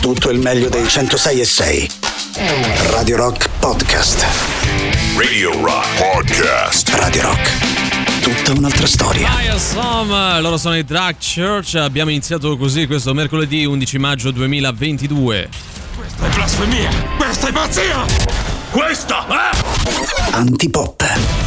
tutto il meglio dei 106 e 6. Radio Rock Podcast. Radio Rock Podcast. Radio Rock. Tutta un'altra storia. Hi, insomma, loro sono i Drag Church. Abbiamo iniziato così questo mercoledì 11 maggio 2022. Questa è blasfemia! Questa è pazzia! Questa è... Antipop.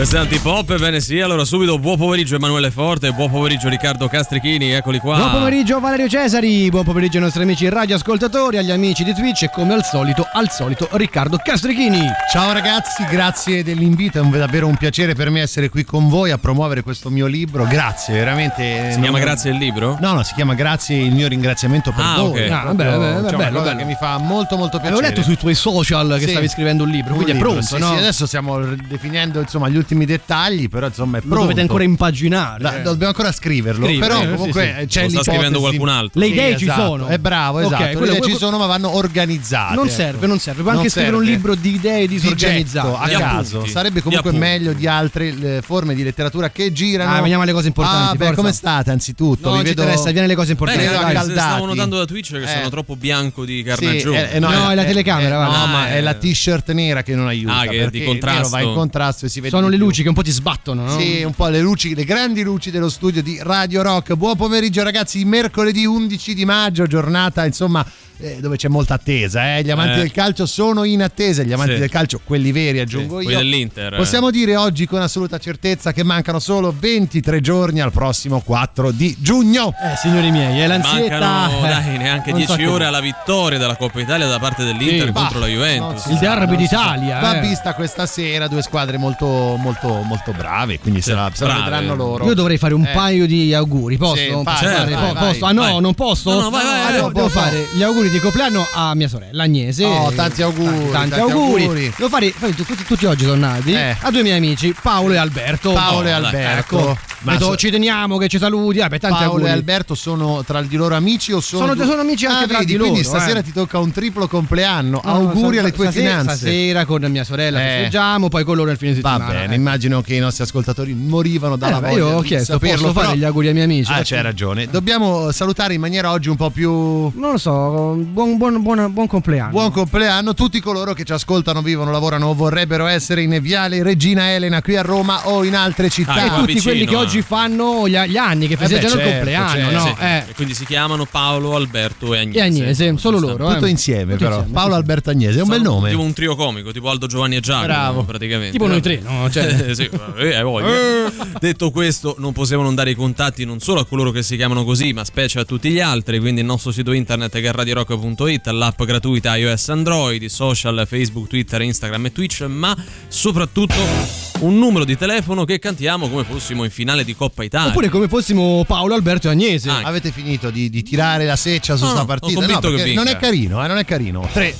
Questo è Antipop, bene sì, allora subito buon pomeriggio Emanuele Forte, buon pomeriggio Riccardo Castrichini, eccoli qua. Buon pomeriggio Valerio Cesari, buon pomeriggio ai nostri amici radioascoltatori, agli amici di Twitch e come al solito, al solito Riccardo Castrichini. Ciao ragazzi, grazie dell'invito, è davvero un piacere per me essere qui con voi a promuovere questo mio libro, grazie, veramente. Si chiama Grazie il libro? No, no, si chiama Grazie il mio ringraziamento per Ah, voi. ok. Ah, beh, beh, cioè, bello, bello. che mi fa molto molto piacere. Avevo letto sui tuoi social che Sì. stavi scrivendo un libro, Un quindi libro, è pronto, sì, no? sì, adesso stiamo definendo insomma gli ultimi dettagli, però insomma è Lo pronto. dovete ancora impaginare. Da- dobbiamo ancora scriverlo, Scrivere, però eh, comunque sì, sì. c'è Lo sta scrivendo qualcun altro. Le Sì, idee ci esatto, sono. È bravo, esatto. quello- le idee quello- ci sono, ma vanno organizzate. Non ecco. serve, non serve. Puoi anche scrivere un serve. libro di idee di disorganizzate. getto, a Gli caso appunti. sarebbe comunque appunti. meglio di altre eh, forme di letteratura che girano Ah, veniamo alle cose importanti, ah, beh, come state anzitutto No, vi vedo interessa, viene le cose importanti. Stavo notando da Twitch che Eh. sono troppo bianco di Sì, carnagione. eh, No, è la telecamera, eh, no, Ah, ma eh. è la t-shirt nera che non aiuta Ah, che è di il contrasto. va in contrasto e si vede Sono di le. Luci che un po' ti sbattono, no? Sì, un po' le luci, le grandi luci dello studio di Radio Rock. Buon pomeriggio ragazzi, mercoledì 11 di maggio, giornata insomma eh, dove c'è molta attesa. eh. Gli amanti Eh. del calcio sono in attesa, gli amanti Sì. del calcio, quelli veri aggiungo Sì, io. quelli dell'Inter. Possiamo dire oggi con assoluta certezza che mancano solo 23 giorni al prossimo 4 di giugno. Eh, signori miei, è l'ansietta. Mancano eh, dai, neanche non so 10 che- ore alla vittoria della Coppa Italia da parte dell'Inter Sì. contro Bah, la Juventus. non Il derby d'Italia, Va eh. vista questa sera due squadre molto molto molto brave, quindi se la, se la brave. vedranno loro. Io dovrei fare un Eh. paio di auguri, posso? Sì, Posso vai, fare? vai, Po- vai, posso? Ah no, vai. non posso? No, no, vai, vai, Ah, vai, devo, vai, vai. fare gli auguri di compleanno a mia sorella Agnese. Oh, tanti auguri, Tanti, tanti tanti auguri. auguri. Devo fare poi tutti, tutti oggi sono nati Eh. a due miei amici, Paolo e Alberto. Paolo e Oh, Alberto. Ecco, Ma so- ci teniamo che ci saluti. Vabbè, tanti Paolo auguri. e Alberto sono tra di loro amici o sono Sono- due- sono amici anche Ah, tra vedi, di quindi loro, stasera eh. ti tocca un triplo compleanno. No, auguri no, alle tue stasera- finanze. Stasera con mia sorella Eh. festeggiamo, poi con loro il fine Va settimana. bene, eh. immagino che i nostri ascoltatori morivano dalla Eh, voglia io ho di chiesto, saperlo, posso fare però- gli auguri ai miei amici? Ah, c'hai ragione. Dobbiamo salutare in maniera oggi un po' più Non lo so, buon, buon, buon, buon compleanno. Buon compleanno tutti coloro che ci ascoltano, vivono, lavorano o vorrebbero essere in Viale Regina Elena qui a Roma o in altre città. Ah, e tutti vicino, quelli che eh. Oggi fanno gli, gli anni, che beh, festeggiano il certo, compleanno, certo, no? Sì, Eh. e quindi si chiamano Paolo, Alberto e Agnese. E Agnese, solo loro. Tutto eh. insieme Tutto però. insieme, Paolo. Alberto Agnese, è un bel Sono nome. Tipo un trio comico, tipo Aldo Giovanni e Giacomo, Bravo. praticamente. Tipo noi tre, no? Cioè, Eh, sì, eh, hai voglia. Detto questo, non possiamo non dare i contatti non solo a coloro che si chiamano così, ma specie a tutti gli altri. Quindi il nostro sito internet che è radiorock.it, l'app gratuita iOS Android, i social Facebook, Twitter, Instagram e Twitch, ma soprattutto un numero di telefono che cantiamo come fossimo in finale di Coppa Italia. Oppure come fossimo Paolo, Alberto e Agnese. Ah, Avete finito di, di tirare la seccia su No, sta no, partita? vinca. non è carino, eh, non è carino. 3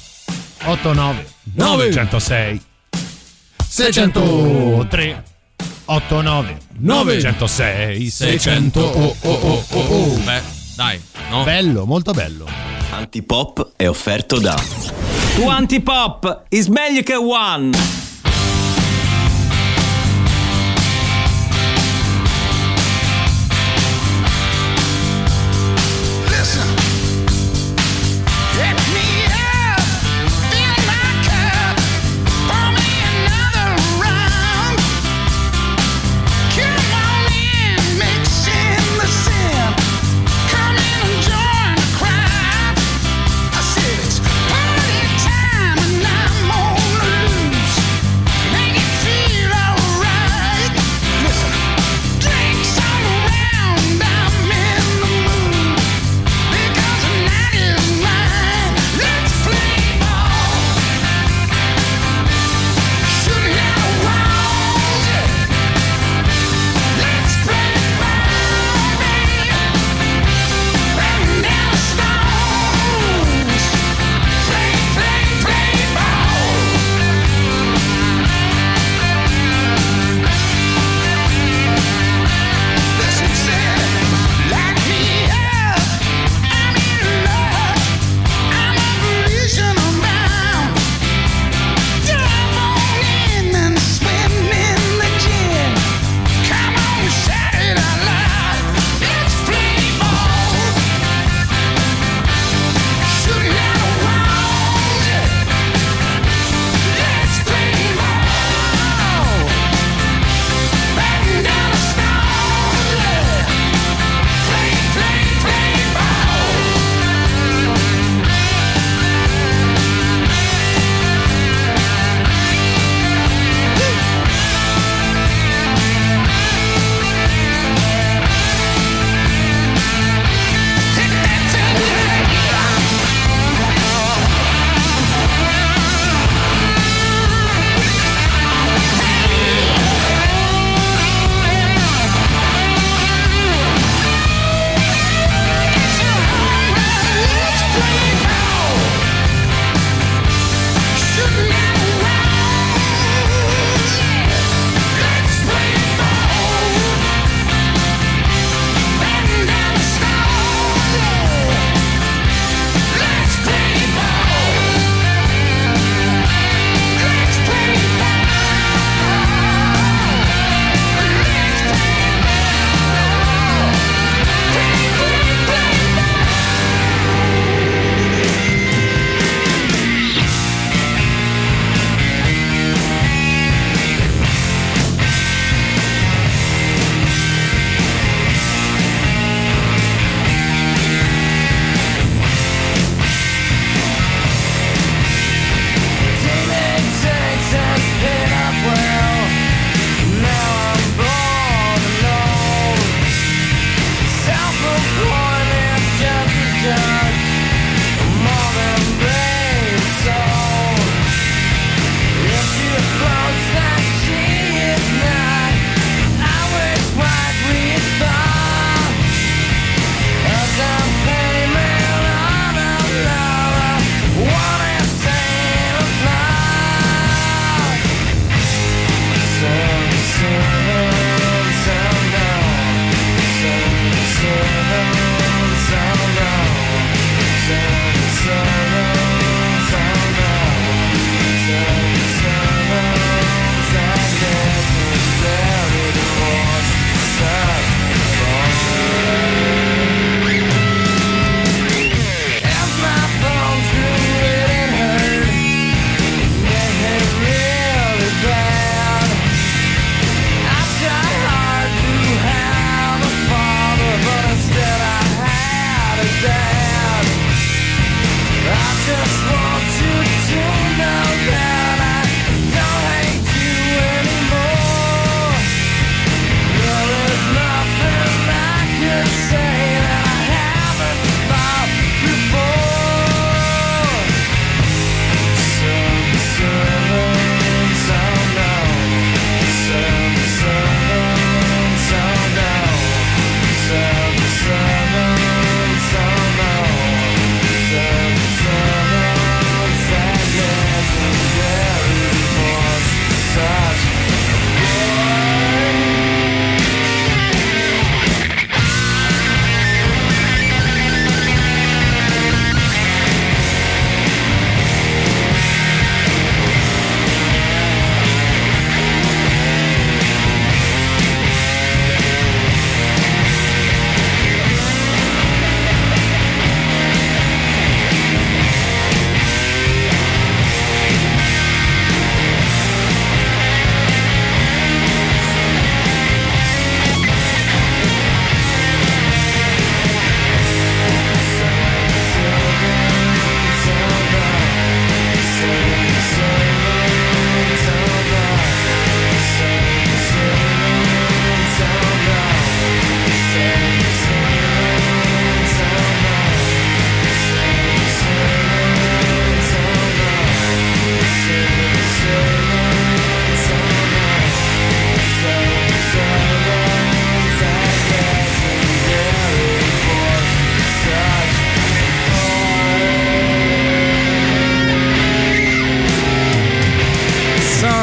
8 9 906 603 8 9 906 600 oh, oh, oh, oh, oh. Beh, dai, no? Bello, molto bello. Antipop è offerto da Tu antipop, is meglio che one.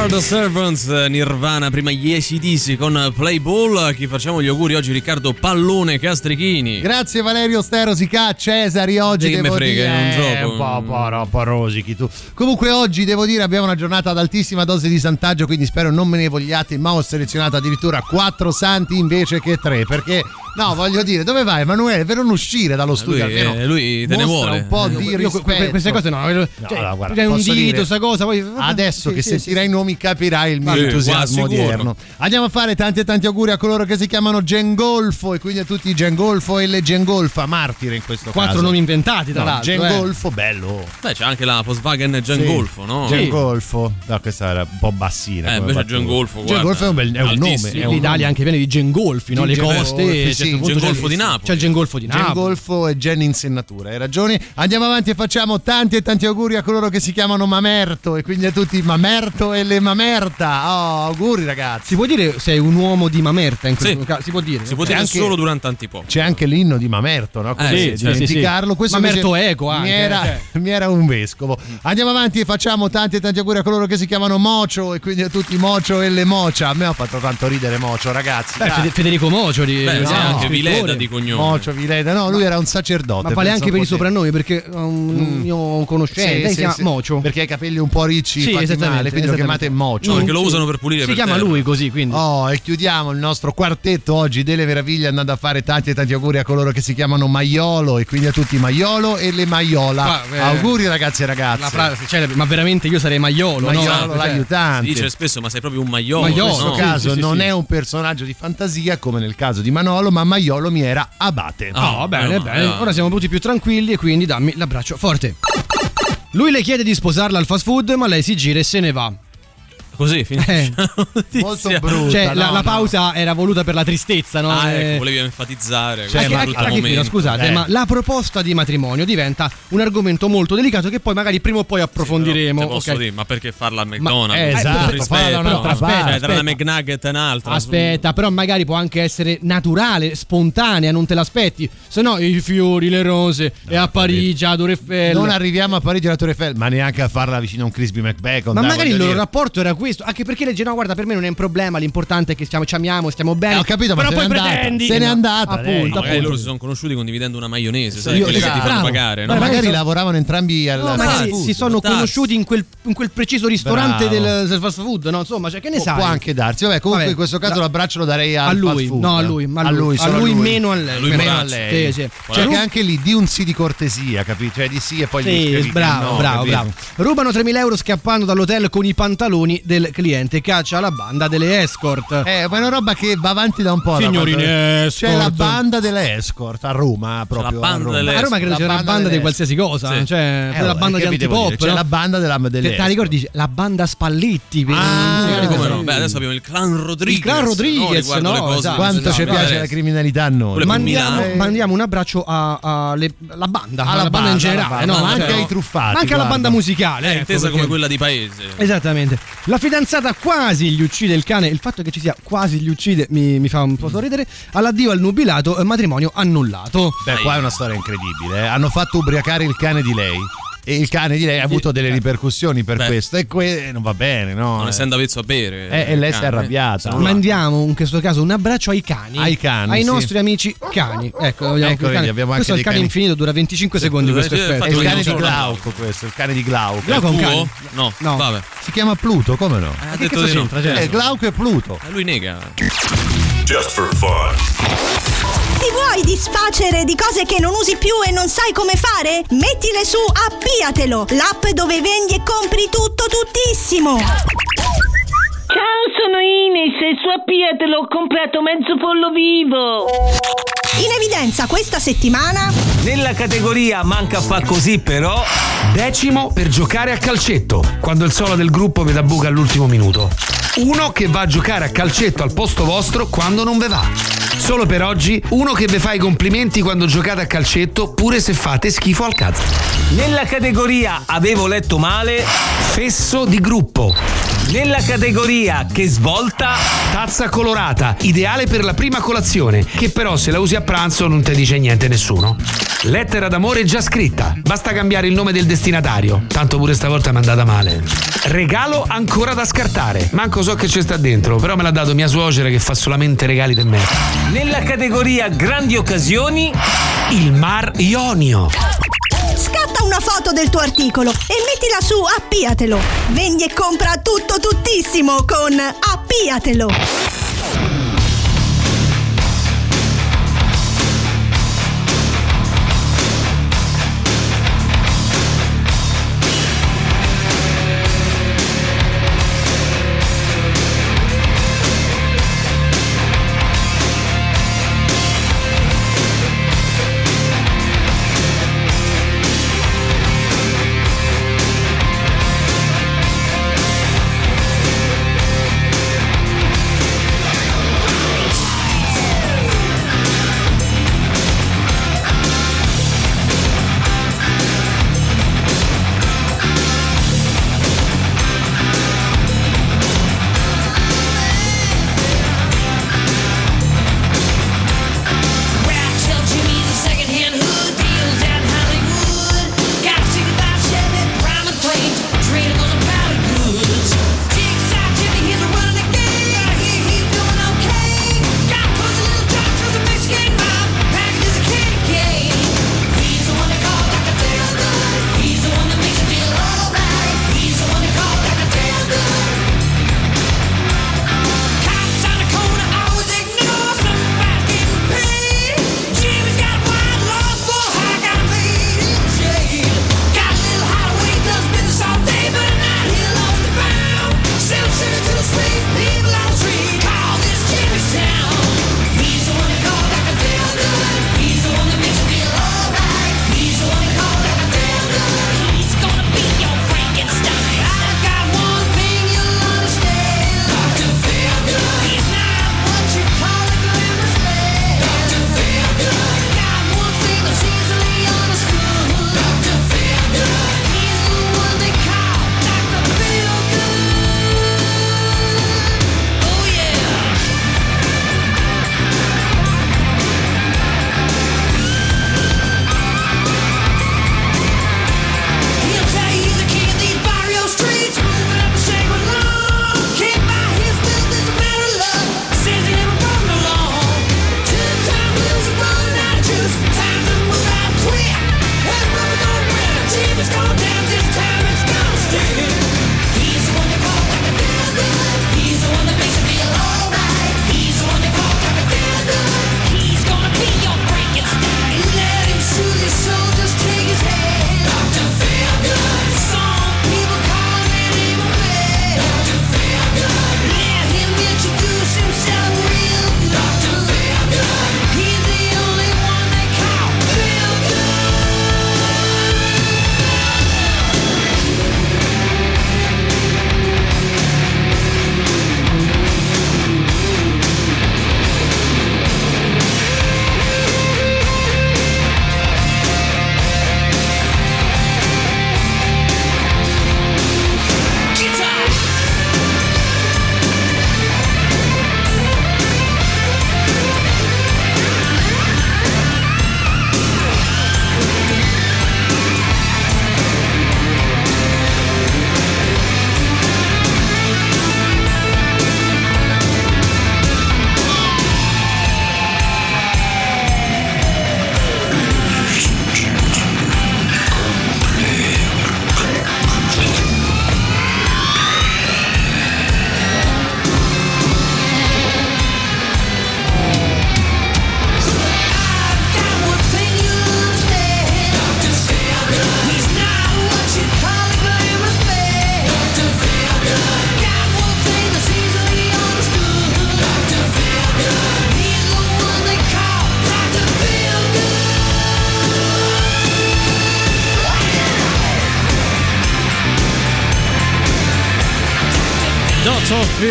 The Servants, Nirvana, prima gli ACDC con Play Ball. Chi facciamo gli auguri oggi? Riccardo Pallone Castrichini. Grazie Valerio Sterosica, Cesari, oggi Che me devo frega, dire... è un Eh, gioco. Un po', po', no, po' rosichi tu. Comunque oggi devo dire abbiamo una giornata ad altissima dose di santaggio, quindi spero non me ne vogliate, ma ho selezionato addirittura quattro santi invece che tre, perché no, voglio dire, dove vai Emanuele? Per non uscire dallo studio lui, almeno eh, lui te ne vuole. un po' di Io rispetto. queste cose no, cioè, no, guarda, c'è un dito, dire- sta cosa, poi Adesso Sì, che sì, sentirai sì, i nomi capirai il mio Sì, entusiasmo odierno. Andiamo a fare tanti e tanti auguri a coloro che si chiamano Gengolfo e quindi a tutti i Gengolfo e le Gengolfa, martire in questo Quattro caso. nomi inventati, tra No, l'altro. eh. Gengolfo, bello. Beh, c'è anche la Volkswagen Gengolfo, no? Gengolfo. No, questa era un po' bassina. Eh, invece. Gengolfo, guarda. Gengolfo è un, bel, è un nome. È un L'Italia nome. anche piena di gengolfi, no? Di Le coste. sì, c'è sì, certo Gengolfo di Napoli. C'è il gengolfo di Napoli. Gengolfo e Gen insennatura, hai ragione. Andiamo avanti e facciamo tanti e tanti auguri a coloro che si chiamano Mamerto e quindi a tutti Mamerto e le Mamerta. Oh, auguri ragazzi. Si può dire sei un uomo di Mamerta in questo Sì. caso? Si può dire? Si può dire anche- solo durante antipop. C'è anche l'inno di Mamerto, no? Come Eh, sì, dimenticarlo. Questo Mamerto invece Eco anche, Mi era, cioè. mi era un vescovo. Andiamo avanti e facciamo tanti e tanti auguri a coloro che si chiamano Mocio e quindi a tutti Mocio e le Mocia. A me ha fatto tanto ridere Mocio, ragazzi. Beh. Fede- Federico Mocio di Beh, eh, sì, no, anche. Vileda di cognome. Mocio Vileda, no, lui era un sacerdote. Ma vale anche per i soprannomi perché un mio conoscente Sì, si sì, chiama sì. Mocio. Perché ha i capelli un po' ricci, Sì, esattamente, male, quindi lo chiamate Mocio. No, perché lo usano per pulire Si per chiama terra. lui così, quindi. Oh, e chiudiamo il nostro quartetto oggi delle meraviglie andando a fare tanti e tanti auguri a coloro che si chiamano Maiolo e quindi a tutti Maiolo e le Maiola. Qua, eh, auguri ragazzi e ragazze. La frase celebre, ma veramente io sarei Maiolo, no? Maiolo Cioè, l'aiutante. Si dice spesso, ma sei proprio un maiolo. Maiolo, in questo no? caso sì, sì, non sì. è un personaggio di fantasia come nel caso di Manolo, ma Maiolo mi era abate. Ah, Oh, bene, bene. Ora siamo tutti più tranquilli e quindi dammi l'abbraccio forte. Lui le chiede di sposarla al fast food, ma lei si gira e se ne va. Così finisce Eh. la. Molto brutta. Cioè, la, no, la no. pausa era voluta per la tristezza, no? Ah, Eh, ecco, volevi enfatizzare Cioè, ma- brutto anche qui, no, momento. scusate, Eh. ma la proposta di matrimonio diventa un argomento molto delicato che poi magari prima o poi approfondiremo. Te posso ok? dire, ma perché farla al McDonald's? eh, Con esatto, rispetto. un'altra Cioè, parte. tra una Aspetta. McNugget e un'altra. Aspetta, però magari può anche essere naturale, spontanea, non te l'aspetti. Se no, i fiori, le rose, e a Parigi, a Torre Eiffel. Non arriviamo a Parigi alla Torre Eiffel, ma neanche a farla vicino a un Crispy McBacon. Ma dai, magari il loro rapporto era questo, anche perché legge no, guarda, per me non è un problema, l'importante è che stiamo, ci amiamo, stiamo bene. Eh, ho capito, ma però poi andata. pretendi. Se n'è andata, Appunto. No, magari appunto. loro si sono conosciuti condividendo una maionese, sai, Io- quelle che ti esatto. fanno pagare, Ma no? magari so- lavoravano entrambi al No, fast magari food. si sono conosciuti in quel, in quel preciso ristorante Bravo. del, del fast food, no? Insomma, cioè, che ne sai? può anche darsi. Vabbè, comunque Vabbè, in questo caso la- l'abbraccio lo darei a lui, no, a lui, ma a lui, a lui meno a lei. lui meno a lei. Sì, sì. Cioè, che anche lì di un sì di cortesia, capito? Cioè di sì e poi gli Sì, bravo, no, bravo, bravo. Rubano 3.000 euro scappando dall'hotel con i pantaloni del cliente caccia la banda delle escort. Eh, ma è una roba che va avanti da un po'. Signorini da quando- C'è la escort. banda delle escort a Roma, proprio. banda a Roma. delle a Roma credo La sia una banda banda di qualsiasi cosa, Sì. cioè Eh, la banda di che antipop. dire? C'è no? la banda della, delle Te, te la escort. ricordi? La banda Spalletti. Ah, sì, Eh, come sì. no? Beh, adesso abbiamo il clan Rodriguez. Il clan Rodriguez, no? No, cose esatto. che Quanto ci piace la criminalità a noi. Per Mandiamo, un abbraccio alla banda, Alla banda, banda, in generale, alla banda, no? ma anche Cioè, ai truffati, Anche alla banda musicale. È ecco, intesa come quella di paese. Esattamente. La fidanzata quasi gli uccide il cane. Il fatto che ci sia quasi gli uccide mi, mi fa un po' sorridere. All'addio al nubilato, matrimonio annullato. Beh, qua è una storia incredibile. eh. Hanno fatto ubriacare il cane di lei. E il cane di lei ha avuto delle ripercussioni per Beh. questo. E que- non va bene, no? Non Eh. essendo avvezzo a bere. Eh, e lei si è cane. arrabbiata. Mandiamo in questo caso un abbraccio ai cani. Ai cani, Ai sì. nostri amici cani. Ecco, vogliamo Ecco, il cane. vedi, abbiamo questo è anche il dei cane cani. infinito, dura 25 secondi questo Eh, effetto. È il cane di Glauco questo, il cane di Glauco. Glauco è un cane. No, No. vabbè. Si chiama Pluto, come no? Ha Che detto di no. Cioè, Eh, Glauco e Pluto. Eh, Lui nega. Just for fun. Ti vuoi disfacere di cose che non usi più e non sai come fare? Mettile su Appiatelo, l'app dove vendi e compri tutto tuttissimo. Ciao, sono Ines e su Appiatelo ho comprato mezzo pollo vivo. In evidenza questa settimana Nella categoria manca fa così però. Decimo per giocare a calcetto, quando il solo del gruppo vi dà buca all'ultimo minuto. Uno che va a giocare a calcetto al posto vostro quando non ve va. Solo per oggi, uno che vi fa i complimenti quando giocate a calcetto, pure se fate schifo al cazzo. Nella categoria avevo letto male. Fesso di gruppo. Nella categoria che svolta. Tazza colorata, ideale per la prima colazione, che però se la usi a pranzo non ti dice niente nessuno. Lettera d'amore già scritta, basta cambiare il nome del destinatario, tanto pure stavolta mi è andata male. Regalo ancora da scartare, manco so che c'è sta dentro, però me l'ha dato mia suocera che fa solamente regali di me. Nella categoria grandi occasioni. Il Mar Ionio. scatta una foto del tuo articolo e mettila su Appiatelo. Vendi e compra tutto tuttissimo con Appiatelo.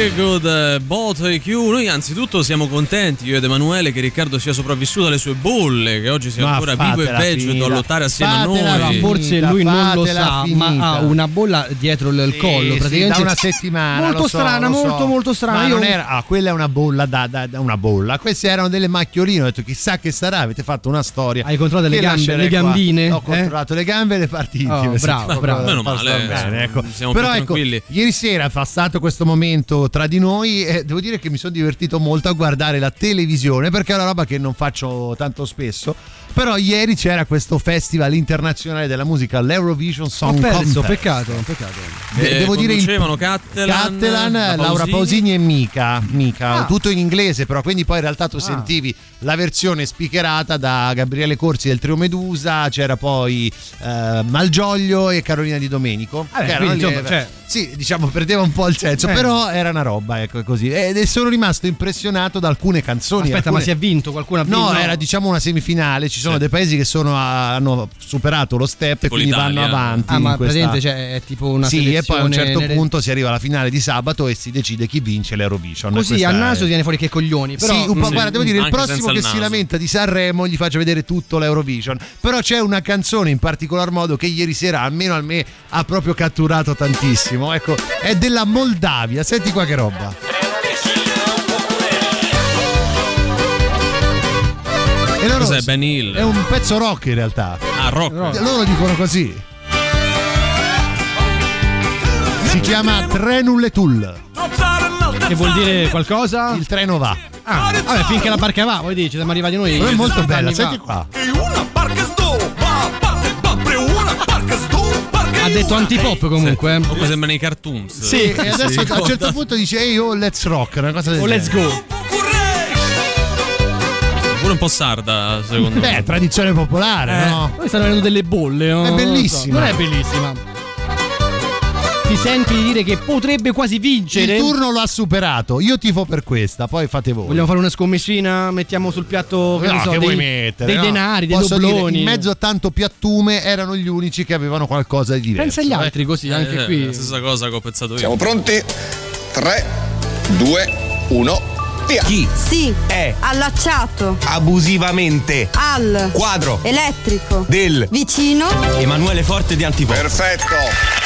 So feel good, eh, both IQ. Noi anzitutto siamo contenti, io ed Emanuele, che Riccardo sia sopravvissuto alle sue bolle, che oggi sia Ma ancora vivo e vegeto a lottare assieme Fatela a noi. finita. Forse lui non lo sa, finita. ma ha una bolla dietro il Sì, collo. sì, praticamente da una settimana. Molto lo so, strana, lo so. molto, molto strana. Ma Io- non era, ah, quella è una bolla da, da- da una bolla. Queste erano delle macchioline. Ho detto chissà che sarà. Avete fatto una storia. Hai controllato le gambe, le qua. gambine? Ho eh? controllato le gambe e le parti Oh, intime. sì, bravo, bravo. Meno male, star bene, eh, ecco. siamo Però più ecco, tranquilli. ieri sera è passato questo momento tra di noi e devo dire che mi sono divertito molto a guardare la televisione perché è una roba che non faccio tanto spesso. Però ieri c'era questo festival internazionale della musica, l'Eurovision Ho Song perso, Contest. peccato, peccato. De- Eh, devo dire il Cattelan, Cattelan, la Laura Pausini. E Mica, Mica Ah. tutto in inglese però quindi poi in realtà tu sentivi la versione speakerata da Gabriele Corsi del Trio Medusa c'era poi eh, Malgioglio e Carolina Di Domenico che erano quindi, lì, insomma, eh, cioè- sì diciamo perdeva un po' il senso Eh. però era una roba ecco così ed e sono rimasto impressionato da alcune canzoni Aspetta, ma alcune- si è vinto? Qualcuno ha vinto? No, era diciamo una semifinale. Ci sono Sì. dei paesi che sono hanno superato lo step e Tipo quindi vanno l'Italia. avanti. Ah, in ma questa- praticamente cioè, è tipo una sì, e poi a un certo nere- punto si arriva alla finale di sabato e si decide chi vince l'Eurovision. Così a è- naso ti viene fuori che coglioni. Però, sì, un po', sì, guarda, devo dire, il prossimo che il si lamenta di Sanremo gli faccio vedere tutto l'Eurovision. Però c'è una canzone in particolar modo che ieri sera, almeno a me, ha proprio catturato tantissimo. Ecco, è della Moldavia. Senti qua che roba. E loro- Cos'è, Ben Hill? È un pezzo rock in realtà. Ah, rock. Loro dicono così. Si chiama Trenulletul. che vuol dire qualcosa? Il treno va. Ah, vabbè, finché la barca va, vuoi dire, ci siamo arrivati noi. È molto 60 bella, senti qua. Ha detto antipop comunque. eh. Comunque sembra nei cartoons. Sì, e adesso a un certo punto dice ehi oh let's rock, una cosa del Oh, let's genere. go. Pure un po' sarda, secondo Beh, me. tradizione popolare, no? Poi stanno venendo delle bolle. no? È bellissima. Non è bellissima. Ti senti dire che potrebbe quasi vincere? Il turno lo ha superato. Io tifo per questa, poi fate voi. Vogliamo fare una scommessina? Mettiamo sul piatto che No, so, che dei, vuoi mettere? dei no? denari, dei Posso dire, dobloni. in mezzo a tanto piattume erano gli unici che avevano qualcosa di diverso. Pensa agli altri così, anche Eh, qui. La stessa cosa che ho pensato io. Siamo pronti? 3, 2, 1, via! Chi Sì. è Allacciato. abusivamente Al. quadro Elettrico. del Vicino. Emanuele Forte di Antipop? Perfetto!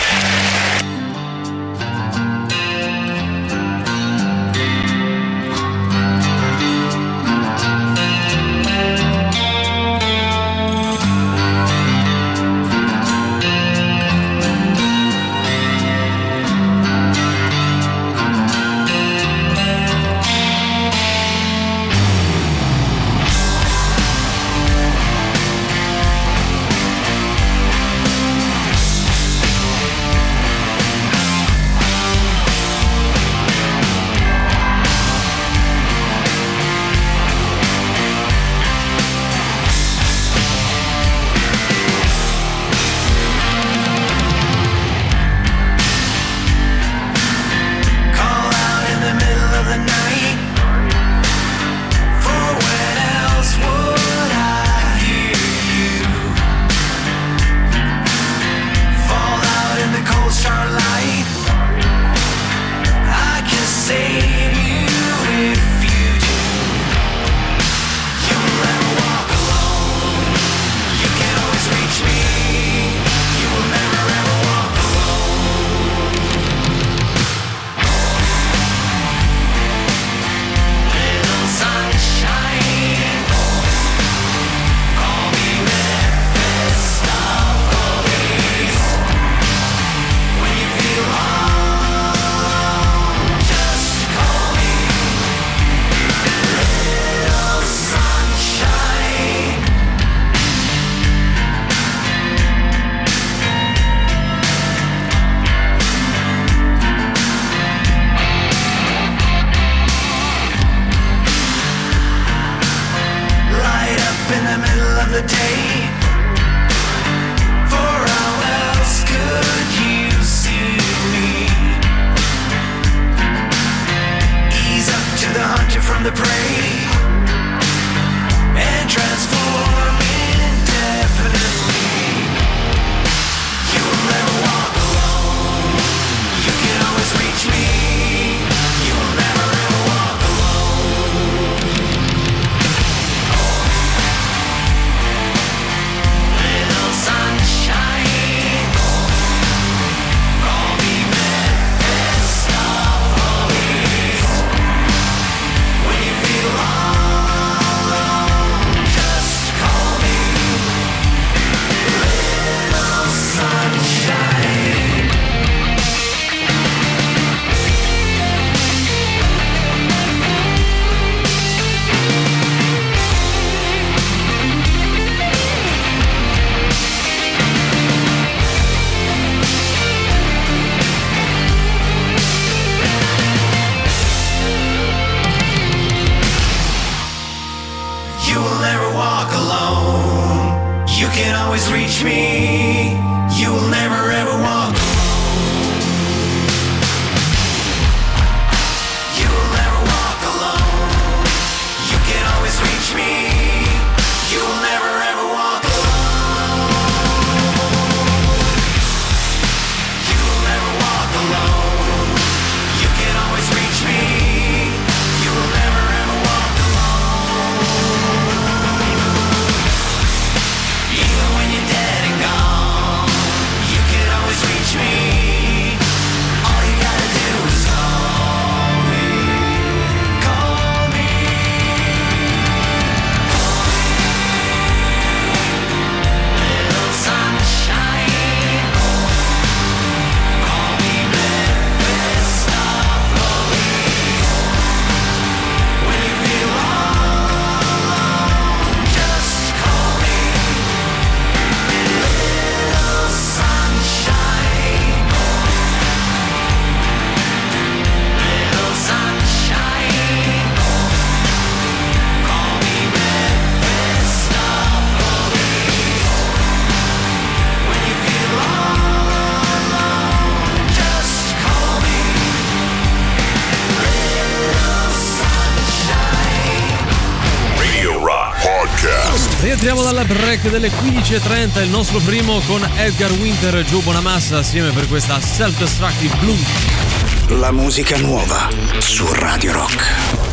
break delle 15.30, il nostro primo con Edgar Winter e Joe Bonamassa assieme per questa Self-Destructive Blue. La musica nuova su Radio Rock.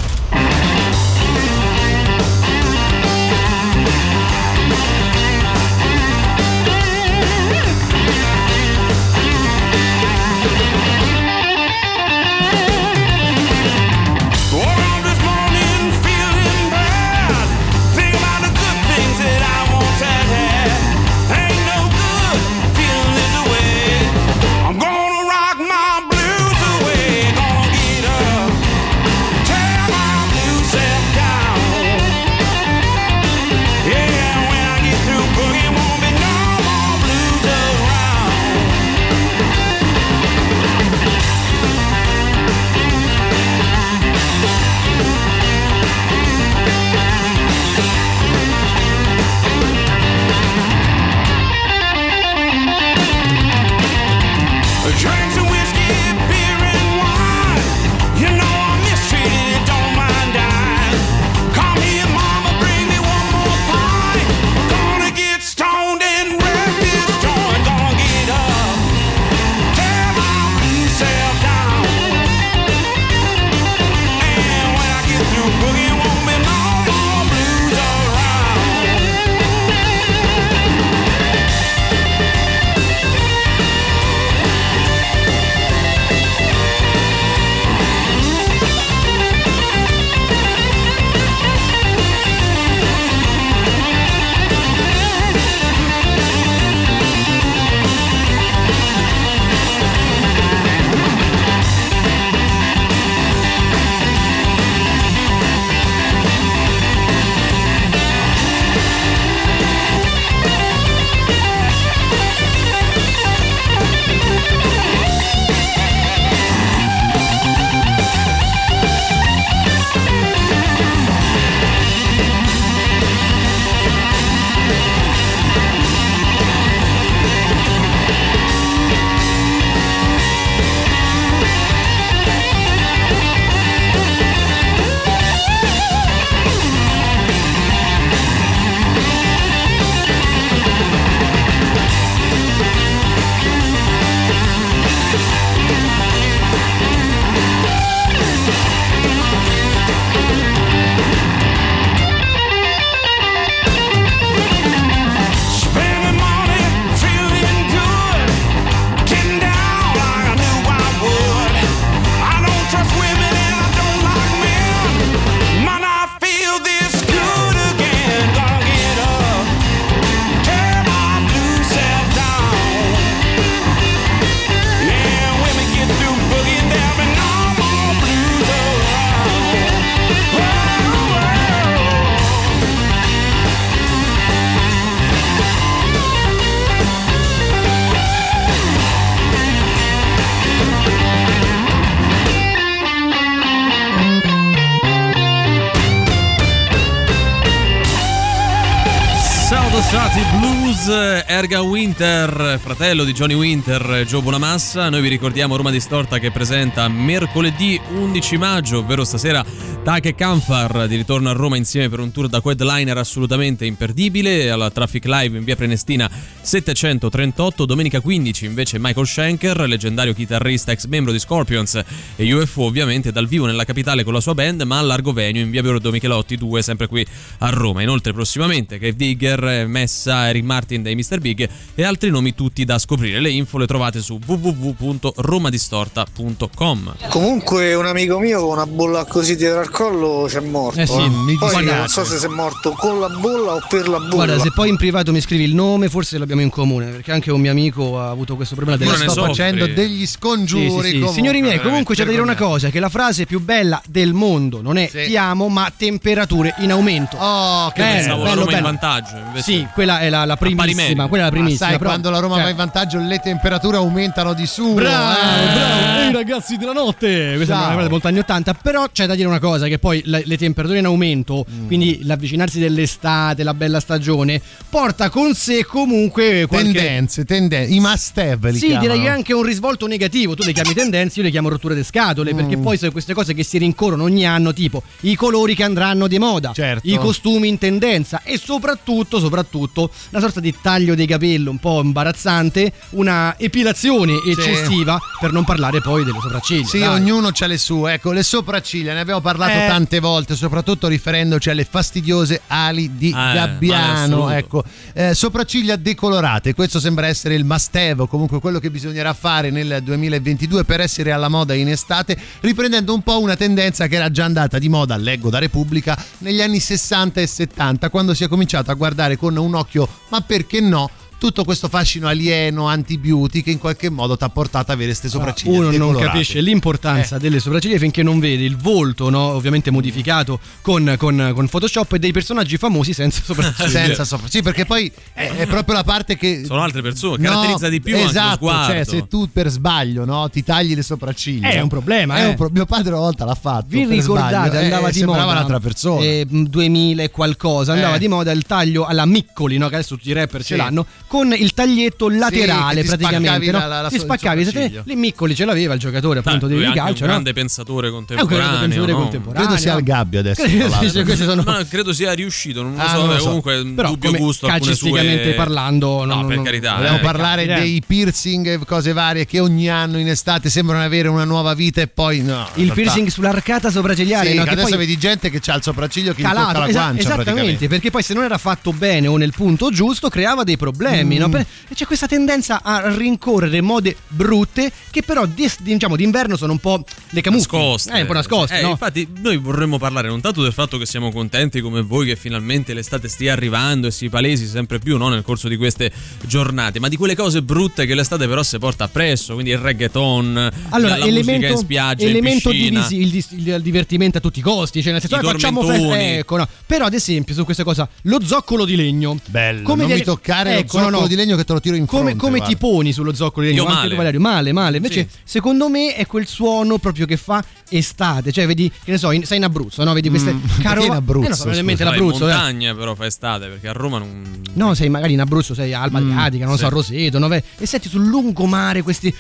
Go. Winter, fratello di Johnny Winter, Joe Bonamassa. Noi vi ricordiamo Roma Distorta che presenta mercoledì 11 maggio, ovvero stasera, Tak e Canfar di ritorno a Roma insieme per un tour da quedliner assolutamente imperdibile alla Traffic Live in via Prenestina 738. Domenica 15 invece Michael Schenker, leggendario chitarrista ex membro di Scorpions e UFO ovviamente dal vivo nella capitale con la sua band ma a largo venue in via Beordo Michelotti 2 sempre qui a Roma. Inoltre prossimamente Cave Digger, Messa, Eric Martin dei Mr. Big e altri nomi tutti da scoprire. Le info le trovate su www.romadistorta.com. Comunque un amico mio con una bolla così dietro al collo c'è morto. Eh sì, eh. mi Poi dispiace. non so se si è morto con la bolla o per la bolla. Guarda, se poi in privato mi scrivi il nome, forse l'abbiamo in comune, perché anche un mio amico ha avuto questo problema della sto facendo degli scongiuri. Sì, sì, sì. comunque, Signori miei, comunque c'è da dire una cosa: che la frase più bella del mondo non è ti amo, ma temperature in aumento. Oh, che bello, Pensavo la bello, Roma in bello. vantaggio. Invece Sì, quella è la, la primissima. Quella è la Ma primissima. Sai, però- quando la Roma cioè, va in vantaggio, le temperature aumentano di su. Bravo, eh. bravo, ehi ragazzi della notte! Questa è Ciao. una cosa molto anni 80, però c'è da dire una cosa, che poi le, le temperature in aumento, Mm. quindi l'avvicinarsi dell'estate, la bella stagione, porta con sé comunque qualche... Tendenze, tendenze, i must have li Sì, chiamano. direi che anche un risvolto negativo. Tu le chiami tendenze, io le chiamo rotture di scatole. Mm. Perché poi sono queste cose che si rincorrono ogni anno, tipo i colori che andranno di moda, Certo. i costumi in tendenza e soprattutto, soprattutto, una sorta di taglio dei capelli un po' imbarazzante, una epilazione eccessiva, per non parlare poi delle sopracciglia. Sì, dai. ognuno ha le sue. Ecco, le sopracciglia, ne abbiamo parlato Eh. tante volte, soprattutto riferendoci alle fastidiose ali di male gabbiano. Ecco, Eh, sopracciglia decolorate, questo sembra essere il must have, o comunque quello che bisognerà fare nel 2022 per essere alla moda in estate, riprendendo un po' una tendenza che era già andata di moda, leggo da Repubblica, negli anni 60 e 70, quando si è cominciato a guardare con un occhio, ma perché no? Tutto questo fascino alieno, anti-beauty che in qualche modo ti ha portato ad avere queste sopracciglia Uno non capisce l'importanza Eh. delle sopracciglia finché non vede il volto, no? ovviamente modificato con, con- con Photoshop e dei personaggi famosi senza sopracciglia. senza sopra. Sì, perché poi è, è proprio la parte che sono altre persone, No, caratterizza di più esatto, cioè se tu per sbaglio no, ti tagli le sopracciglia È un problema, È eh. un pro- mio padre una volta l'ha fatto Vi ricordate, sbaglio, andava eh, di moda un'altra persona eh, 2000 e qualcosa, andava Eh. di moda il taglio alla Miccoli, no? che adesso tutti i rapper Sì. ce l'hanno, con il taglietto laterale ti praticamente. no? la- la- la ti spaccavi, il esattamente. le Miccoli ce l'aveva il giocatore appunto Lui di calcio, un no? grande pensatore È un grande contemporaneo. pensatore no? contemporaneo. credo sia al gabbio adesso Sì, sì, queste sono- Ma credo sia riuscito, non lo Ah, so, non lo so. comunque un Però dubbio come gusto alcune calcisticamente sue parlando, No, per carità. Volevo eh. parlare eh. dei piercing e cose varie che ogni anno in estate sembrano avere una nuova vita e poi no. il piercing sull'arcata sopraccigliare, Sì, no? adesso poi- vedi gente che ha il sopracciglio che gli tocca calato la guancia esattamente perché poi se non era fatto bene o nel punto giusto creava dei problemi Mm. no? Per- e c'è questa tendenza a rincorrere mode brutte che però di- diciamo d'inverno sono un po' le camuffi nascoste. eh, un po' nascoste Eh, no? Infatti, noi vorremmo parlare non tanto del fatto che siamo contenti come voi che finalmente l'estate stia arrivando e si palesi sempre più no, nel corso di queste giornate, ma di quelle cose brutte che l'estate però si porta appresso, quindi il reggaeton, allora, la, elemento, in spiaggia, elemento in divisi- il, dis- il divertimento a tutti i costi, cioè nel senso "Eh, facciamo festa, ecco, no. Però ad esempio su questa cosa, lo zoccolo di legno. Bello, Come non mi toccare ecco, zoccolo no. di legno che te lo tiro in Come, fronte. come guarda. ti poni sullo zoccolo di legno? Io male. Valerio, male, male. Invece, Sì. secondo me è quel suono proprio che fa estate. Cioè, vedi, che ne so, in- sei in Abruzzo, no? Vedi queste Mm, perché in Abruzzo, Eh, no, so, in mente Vai, l'Abruzzo. in eh. montagna però fa estate perché a Roma non No, sei magari in Abruzzo, sei a Alba Adriatica, non sì. so, a Roseto, no? E senti sul lungomare questi.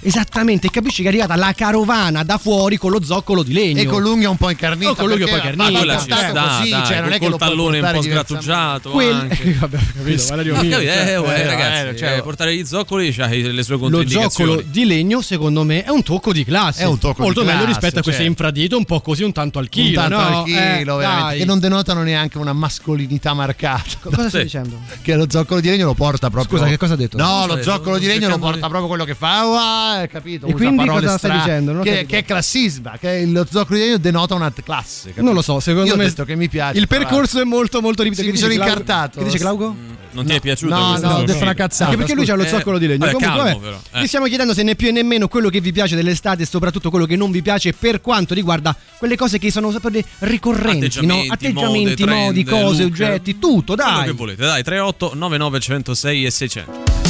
Esattamente, e capisci che è arrivata la carovana da fuori con lo zoccolo di legno. E con l'unghia un po' incarnita. Oh, con l'unghia un po' incarnita, va quella ci sta, così, dai, cioè, non è col che lo tallone un po' sgrattugiato Quel- anche. Vabbè, capito, Valerio mio, cioè, eh, uè, eh, ragazzi, eh, cioè- eh, portare gli zoccoli ha le sue Lo controindicazioni. zoccolo di legno, secondo me, è un tocco di classe. È un tocco di Molto meglio classe, rispetto a queste certo. infradito, un po' così, un tanto al chilo. un tanto no? al chilo, Eh, che non denotano neanche una mascolinità marcata. Cosa stai Sì. dicendo? Che lo zoccolo di legno lo porta proprio. Scusa, che cosa ha detto? No, lo zoccolo di legno lo porta di- proprio quello che fa. "Uah", capito? E Usa quindi cosa stai dicendo? Che, è classisma, che lo zoccolo di legno denota una classe. capito? Non lo so, secondo Io ho me detto che mi piace. il percorso è molto molto Sì, ripetuto. mi sono incartato. Che dice Claugo? Non ti è piaciuta No, no, ho detto una cazzata. Anche perché lui ha lo Eh, zoccolo di legno. vabbè, Comunque, calmo, vabbè, però, eh. vi stiamo chiedendo se né più né meno quello che vi piace dell'estate e soprattutto quello che non vi piace per quanto riguarda quelle cose che sono sempre ricorrenti, no? Atteggiamenti, Atteggiamenti, mode, modi, trend, cose, look. oggetti, tutto, Quello dai. che volete, dai, 38 99 106 e 600.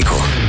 Super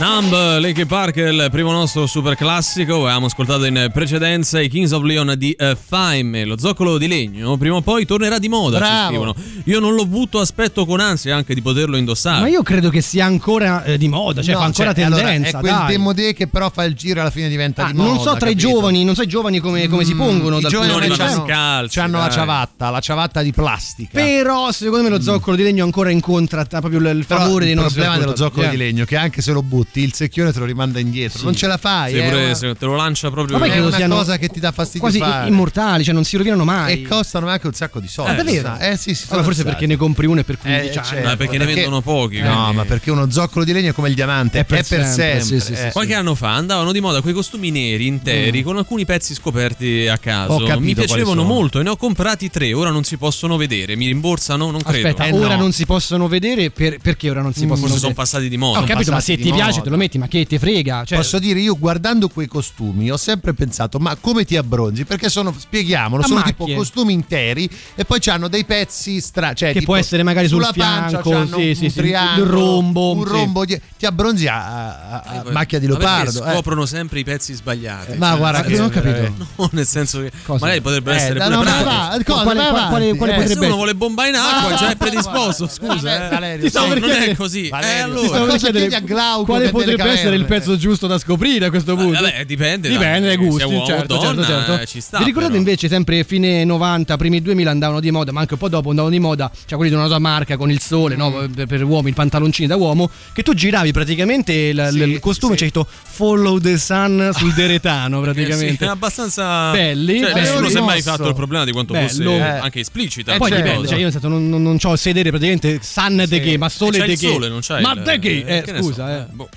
Numb, Lake Park, il primo nostro super classico. Avevamo ascoltato in precedenza i Kings of Leon di uh, Fime. Lo zoccolo di legno prima o poi tornerà di moda. Bravo. Io non lo butto, aspetto con ansia anche di poterlo indossare. Ma io credo che sia ancora eh, di moda, cioè No, fa ancora cioè, allora, tendenza. è quel dai. demodé che però fa il giro e alla fine diventa Ah, di moda. non so tra i capito? giovani, non so i giovani come, come si pongono I giovani non vista- c'hanno, c'hanno la ciabatta, la ciabatta di plastica. Però secondo me lo zoccolo di legno ancora incontra proprio il, il Però favore dei il nostri problema dello zoccolo eh. di legno che anche se lo butti il secchione te lo rimanda indietro Sì. non ce la fai è pure una, se te lo lancia proprio. Ma poi è credo una siano cosa che ti dà fastidio quasi fare. immortali, cioè non si rovinano mai. e costano anche un sacco di soldi Ah, davvero? eh sì, sì Allora, forse perché ne compri uno e per 15 Eh, anni. certo, Ah, perché ne vendono pochi, no quindi- ma perché uno zoccolo di legno è come il diamante è per, sempre, sì, sì, sì, eh. Qualche anno fa andavano di moda quei costumi neri interi con alcuni pezzi scoperti a caso. Mm. Ho capito Mi piacevano molto e ne ho comprati tre. Ora non si possono vedere. Mi rimborsano? Non credo. Aspetta, Eh, ora no. non si possono vedere per- perché ora non si Mm, possono Forse sono vedere? passati di Ho moda. capito, ma se ti piace moda. te lo metti, ma che te frega? Cioè, Posso dire, io guardando quei costumi ho sempre pensato, ma come ti abbronzi? Perché sono, spieghiamolo, A sono macchie. tipo costumi interi e poi hanno dei pezzi strani. Cioè, Che tipo, può essere magari sul sulla pancia fianco, c'hanno sì, un sì, sì, triangolo, un rombo, un sì. rombo di- ti abbronzi a, a- a Eh, macchia di leopardo. eh. scoprono sempre i pezzi sbagliati. Ma Cioè, guarda non ho capito. No, nel senso che Cosa? magari potrebbero Eh, essere pure no, pratici. va, va, cosa, Quale- quale- quale eh. Se potrebbe uno vuole bomba in acqua, Ah, già è guarda, predisposto. Scusa, eh. Valerio, stavo non è così. Eh, allora. Cosa chiedi a Glauco quale che potrebbe essere il caverne? pezzo giusto da scoprire a questo punto? Vabbè, dipende. Dipende dai gusti, uomo o certo, donna, certo, certo. eh, ci sta, Vi ricordate però. invece sempre fine 90, primi 2000 andavano di moda, ma anche un po' dopo andavano di moda, cioè quelli di una nota marca con il sole, no? Mm. per, per uomini, i pantaloncini da uomo, che tu giravi praticamente il, Sì, il costume, sì. c'è scritto Follow the Sun sul deretano Eh sì, praticamente. è abbastanza Belli, Cioè, belli. nessuno si è mai fatto il problema di quanto Bello. fosse Eh. anche esplicita. E poi questa dipende, cosa. cioè io senso, non, non, non ho sedere praticamente sun Sì. de che, ma sole de il che. sole, non c'hai Ma il- de che? eh, Eh, scusa, eh. boh.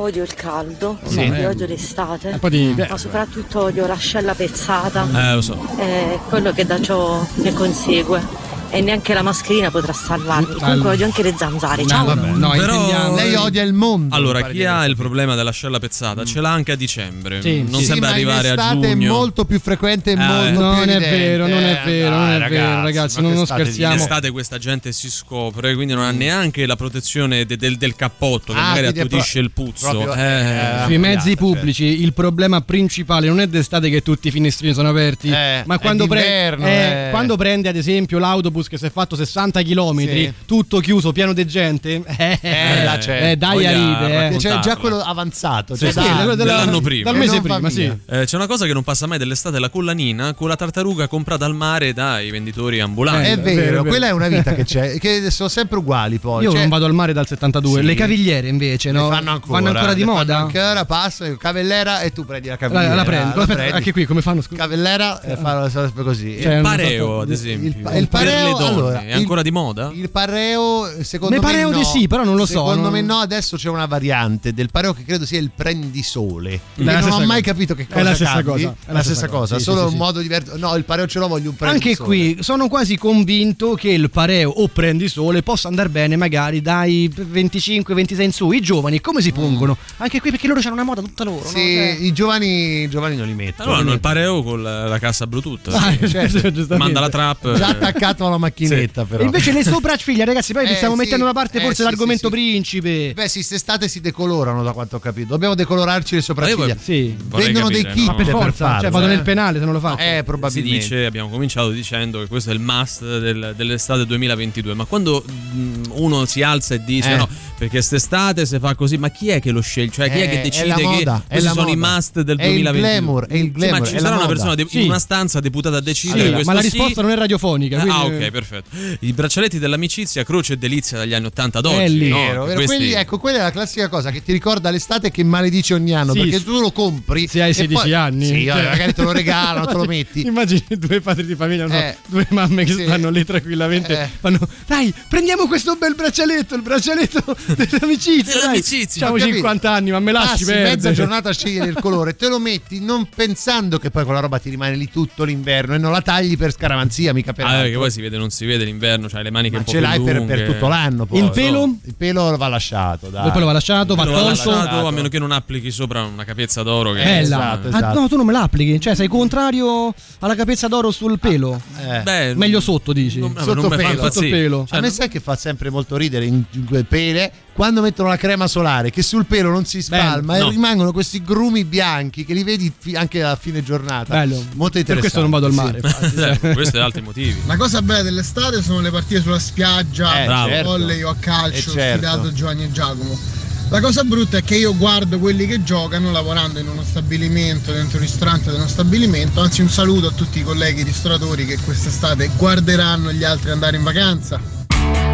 Odio il caldo, Sì. Eh. odio l'estate, Un po' di- ma soprattutto odio l'ascella pezzata, Eh, so. è quello che da ciò ne consegue. E neanche la mascherina potrà salvarmi. Comunque Allora. odio anche le zanzare. Ciao. Però Lei odia il mondo. Allora, chi ha il problema dell'ascella pezzata ce l'ha anche a dicembre. Sì, non sì. sembra arrivare a estate è giugno. molto più frequente e Eh, molto non più è evidente. vero, non è Eh, vero, non dai, è vero, ragazzi, non- non scherziamo. In estate questa gente si scopre, quindi non ha neanche la protezione de- del, del cappotto che Ah, magari è attutisce pro- il puzzo. proprio- Eh, Sui mezzi pubblici il problema principale non è d'estate che tutti i finestrini sono aperti, Eh, ma è quando, pre- d'inverno, eh, eh. quando prende ad esempio l'autobus che si è fatto 60 km, Sì. tutto chiuso, pieno di gente, eh, Eh, là c'è. eh, dai a ride. eh. C'è già quello avanzato. Sì, cioè, sì, da- quello della- della- dell'anno prima. dal mese prima, sì. Eh, c'è una cosa che non passa mai dell'estate, la collanina con la tartaruga comprata al mare dai venditori ambulanti. è vero, quella è una vita che c'è, che sono sempre uguali poi. Io Cioè, non vado al mare dal 72, Sì. le cavigliere invece, le no? fanno ancora, ancora di le fanno moda? ancora passano cavellera e tu prendi la La, cavigliera la prendo, la aspetta, prendi. anche qui come fanno? Scusa. cavellera e fanno sempre così Cioè, il pareo, ad esempio. il, il pareo per le donne allora, è ancora di moda? il pareo secondo Me me pareo no. di sì, però non lo so, secondo non- me no adesso c'è una variante del pareo che credo sia il prendisole È non ho mai cosa. capito che È cosa la stessa cambi. cosa, è la stessa cosa Sì, solo sì, un sì. modo diverso no il pareo ce l'ho voglio un Anche prendisole qui sono quasi convinto che il pareo o prendisole possa andare bene magari dai 25-26 in su. I giovani come si pongono? Anche qui perché loro hanno una moda tutta loro. sì, no? Cioè- i giovani, i giovani non li mettono Allora hanno il pareo con la, la cassa Bluetooth. Ah, Sì. certo. Manda la trap. già attaccato alla macchinetta però E invece le sopracciglia, ragazzi, poi Eh, stiamo sì, mettendo da parte eh, forse sì, l'argomento sì, sì. principe. Beh, sì, quest'estate si decolorano da quanto ho capito. Dobbiamo decolorarci le sopracciglia. Io Sì. Vendono capire, dei kit no? Ma per forza, farlo, cioè vado eh. nel penale se non lo faccio. Eh, Si probabilmente. dice, abbiamo cominciato dicendo che questo è il must del- dell'estate 2022, ma quando mh, uno si alza e dice Eh. no, perché quest'estate si fa così, ma chi è che lo sceglie? Cioè chi è Eh, che è decide la che moda, è questi sono i must del È il 2022? glamour, è il Sì, glamour, ma ci è sarà una moda. persona de- Sì. in una stanza deputata a decidere Sì, questo ma la sì. risposta non è radiofonica. Ah, quindi- ok, perfetto. I braccialetti dell'amicizia, croce e delizia dagli anni 80 ad oggi. È lì. no? Vero, vero. Questi- Quelli- ecco, quella è la classica cosa che ti ricorda l'estate che maledici ogni anno. Sì, perché tu lo compri. Se hai e 16 poi- anni. Sì, Cioè- magari te lo regalano, te lo metti. Immagini due padri di famiglia, so, Eh. due mamme che Sì. stanno lì tranquillamente. Eh. Fanno, dai, prendiamo questo bel braccialetto, il braccialetto dell'amicizia. dai. Dell'amicizia, capito. 50 anni, ma me lasci Passi perdere. mezza giornata a scegliere il colore, te lo metti non pensando che poi quella roba ti rimane lì tutto l'inverno e non la tagli per scaramanzia, mica per Ah, altro. perché poi si vede, non si vede l'inverno, c'hai le maniche Ma un po' ce l'hai per, per tutto l'anno. Poi. Il pelo? Il pelo va lasciato. Dai. Il pelo va lasciato, va Quello va tolto. lasciato, a meno che non applichi sopra una capezza d'oro. Che Bella. esatto, Ah, esatto. no, tu non me la applichi, cioè sei contrario alla capezza d'oro sul pelo. Eh. Beh, Meglio sotto, dici. non, non Sotto fa pelo. Sotto pelo. Cioè, a me sai che fa sempre molto ridere in, in quel pele quando mettono la crema solare che sul pelo non si spalma Bello, e no. rimangono questi grumi bianchi che li vedi anche a fine giornata. Bello. Molto interessante. Per questo non vado al sì. mare. infatti, cioè. eh, questo e altri motivi. La cosa bella dell'estate sono le partite sulla spiaggia, Eh, a certo. volley o a calcio, Eh, certo. sfidato Giovanni e Giacomo. La cosa brutta è che io guardo quelli che giocano lavorando in uno stabilimento, dentro un ristorante di uno stabilimento. Anzi, un saluto a tutti i colleghi ristoratori che quest'estate guarderanno gli altri andare in vacanza.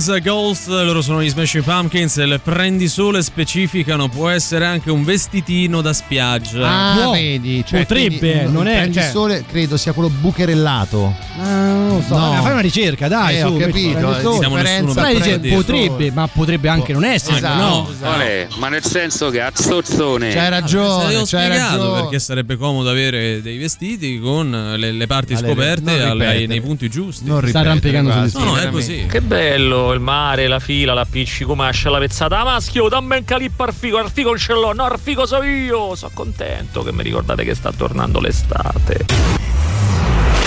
Sometimes Ghost, loro sono gli Smashing Pumpkins e il prendisole specificano può essere anche un vestitino da spiaggia. Ah, No, vedi, cioè, potrebbe, quindi non il è- prendisole credo sia quello bucherellato. Ah, non lo so, No. fai una ricerca, dai. Eh, su, ho capito, eh, siamo nessuno per dice, potrebbe, ma potrebbe anche non essere, Esatto, no? esatto. Qual ma nel senso che a zozzone. C'hai ragione, l'avevo c'hai ragione. perché sarebbe comodo avere dei vestiti con le, le parti Ale, scoperte non alle- nei punti giusti. Non Sta ripetere, arrampicando sugli No, no, è così. Che bello il mare, la fila, l'appiccico mascia, la pezzata. Ah, maschio, dammi un calippo al figo, al figo non ce l'ho, no, al figo so io. Sono contento che mi ricordate che sta tornando l'estate.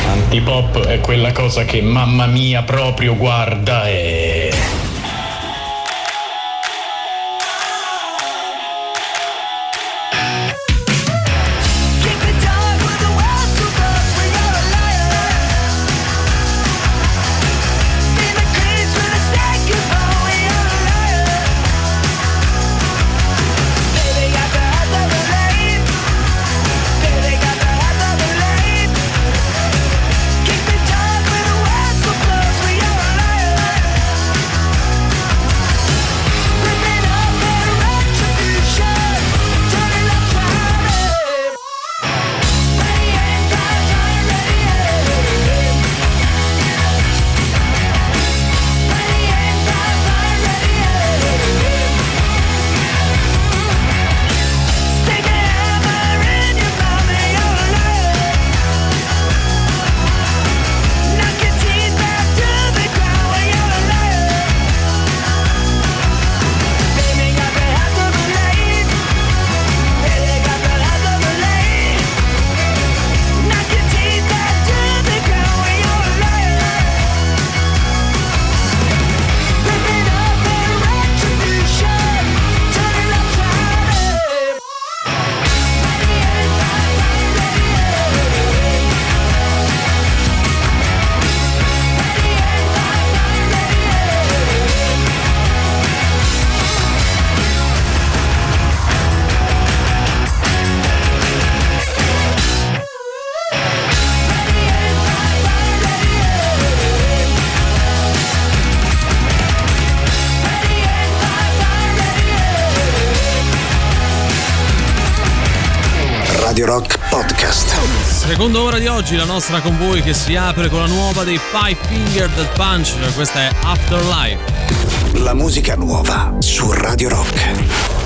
Antipop è quella cosa che mamma mia proprio guarda e... oggi, la nostra con voi che si apre con la nuova dei Five Finger Death Punch. Questa è Afterlife. La musica nuova su Radio Rock.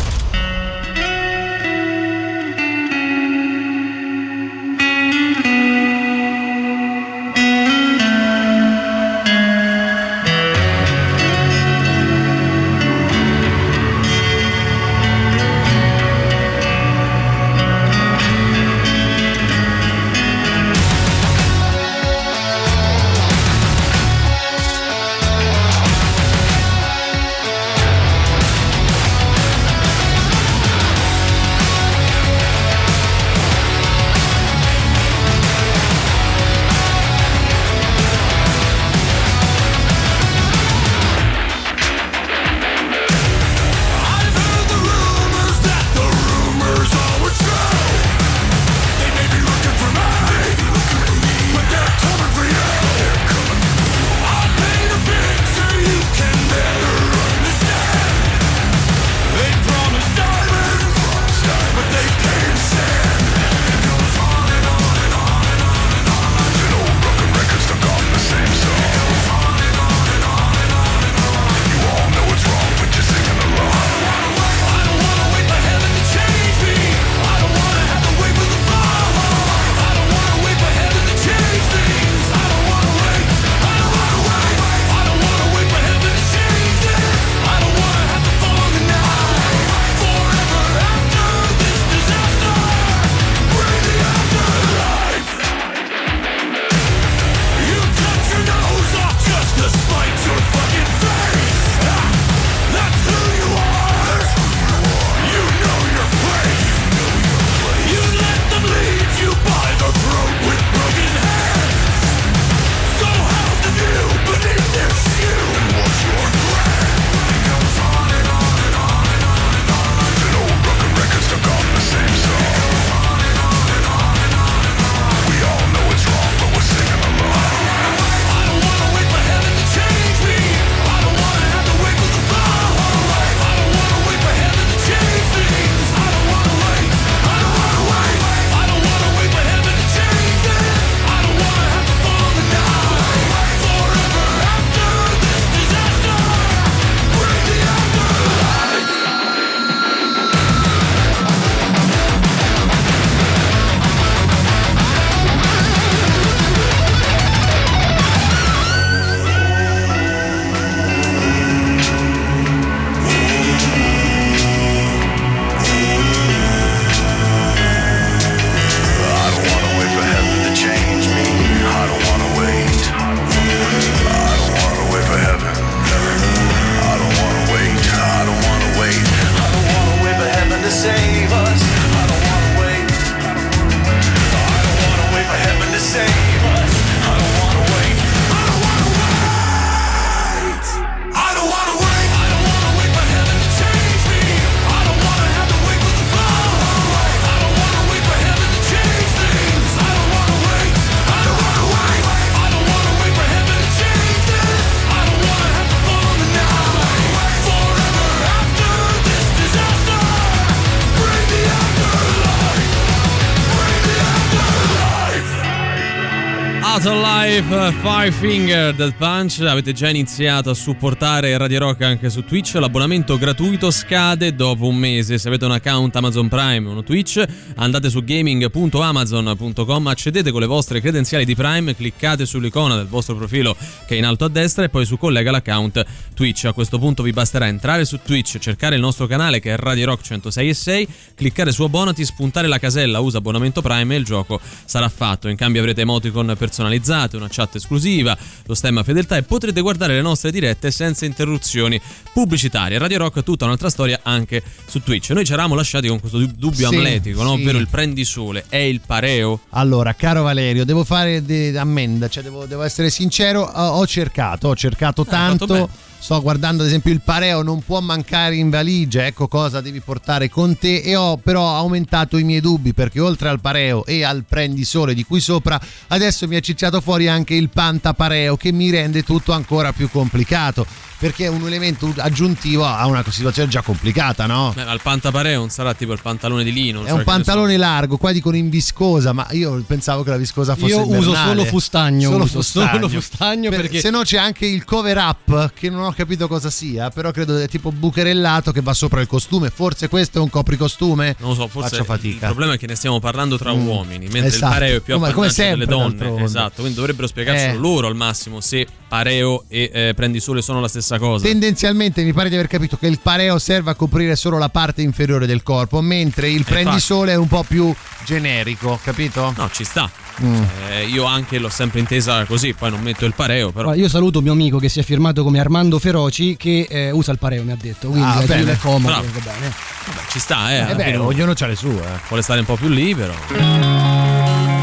Five Finger Dead Punch avete già iniziato a supportare Radio Rock anche su Twitch l'abbonamento gratuito scade dopo un mese. Se avete un account Amazon Prime o uno Twitch andate su gaming.amazon.com accedete con le vostre credenziali di Prime cliccate sull'icona del vostro profilo che è in alto a destra e poi su collega l'account Twitch. A questo punto vi basterà entrare su Twitch cercare il nostro canale che è Radio Rock 106 e 6 cliccare su abbonati spuntare la casella usa abbonamento Prime e il gioco sarà fatto. In cambio avrete emoticon personalizzate, una chat esclusiva, lo stemma fedeltà e potrete guardare le nostre dirette senza interruzioni pubblicitarie. Radio Rock tutta un'altra storia anche su Twitch. Noi ci eravamo lasciati con questo dubbio Sì, amletico, no? sì. ovvero il prendisole. È il pareo? Allora, caro Valerio, devo fare de- ammenda, cioè devo, devo essere sincero, ho, cercato, ho cercato Ah, tanto. bene. Sto guardando ad esempio il pareo, non può mancare in valigia, ecco cosa devi portare con te. E ho però aumentato i miei dubbi perché oltre al pareo e al prendisole di qui sopra, adesso mi è cicciato fuori anche il pantapareo che mi rende tutto ancora più complicato perché è un elemento aggiuntivo a una situazione già complicata, no? Beh, ma il pantapareo non sarà tipo il pantalone di lino? È cioè un che ne so. pantalone largo, qua dicono in viscosa, ma io pensavo che la viscosa fosse Io uso invernale. solo fustagno, Solo uso fustagno. solo fustagno Per- perché- Se no c'è anche il cover up, che non ho capito cosa sia, però credo è tipo bucherellato che va sopra il costume. Forse questo è un copricostume? Non lo so, forse Faccio il fatica. problema è che ne stiamo parlando tra Mm. uomini, mentre Esatto. il pareo è più Come- come appannaggio delle sempre, donne. d'altronde. Esatto, quindi dovrebbero spiegarcelo Eh. loro al massimo se pareo e eh, prendisole sono la stessa cosa. Tendenzialmente mi pare di aver capito che il pareo serve a coprire solo la parte inferiore del corpo, mentre il prendisole è un po' più generico, capito? No, ci sta. Mm. Eh, io anche l'ho sempre intesa così, poi non metto il pareo, però. Io saluto un mio amico che si è firmato come Armando Feroci che eh, usa il pareo, mi ha detto. Quindi Ah, eh, bene. è comodo. Bravo. va bene. Vabbè, ci sta, eh. Eh beh, ognuno ha le sue. Vuole stare un po' più libero.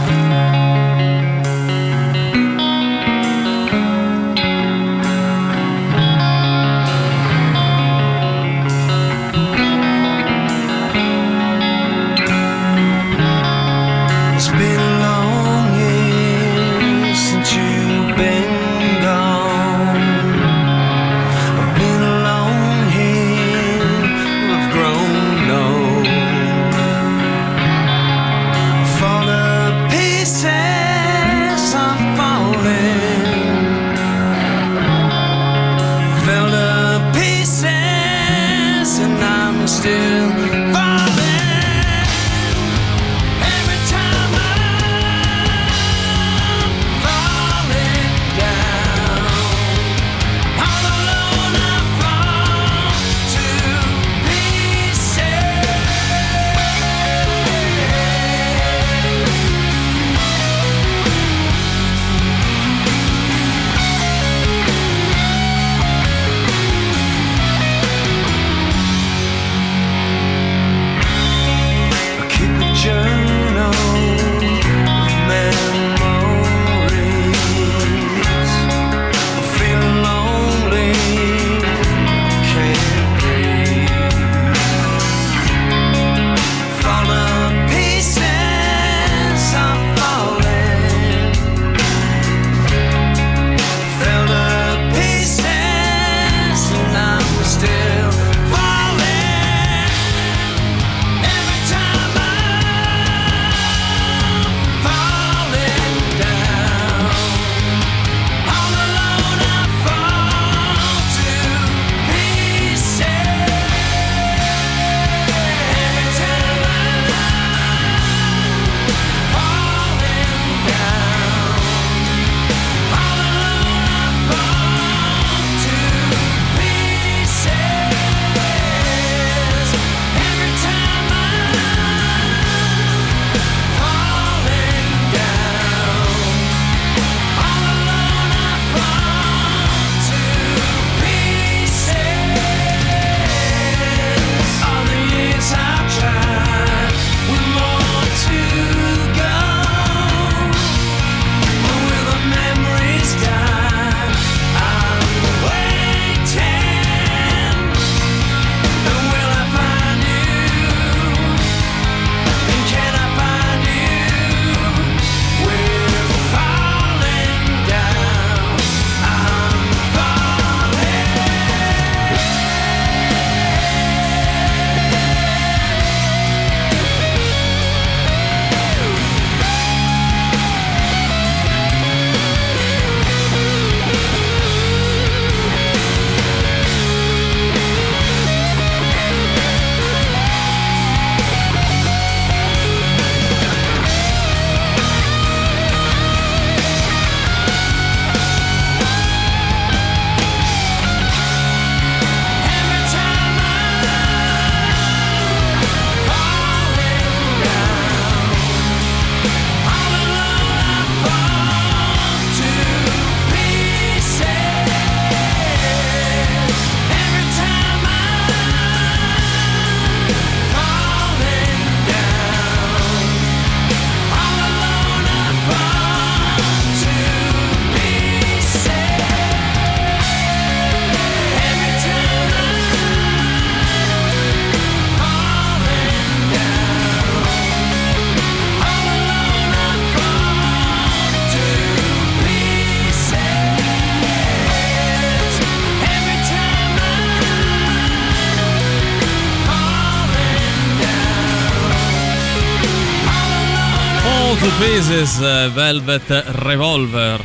Eh, Velvet Revolver.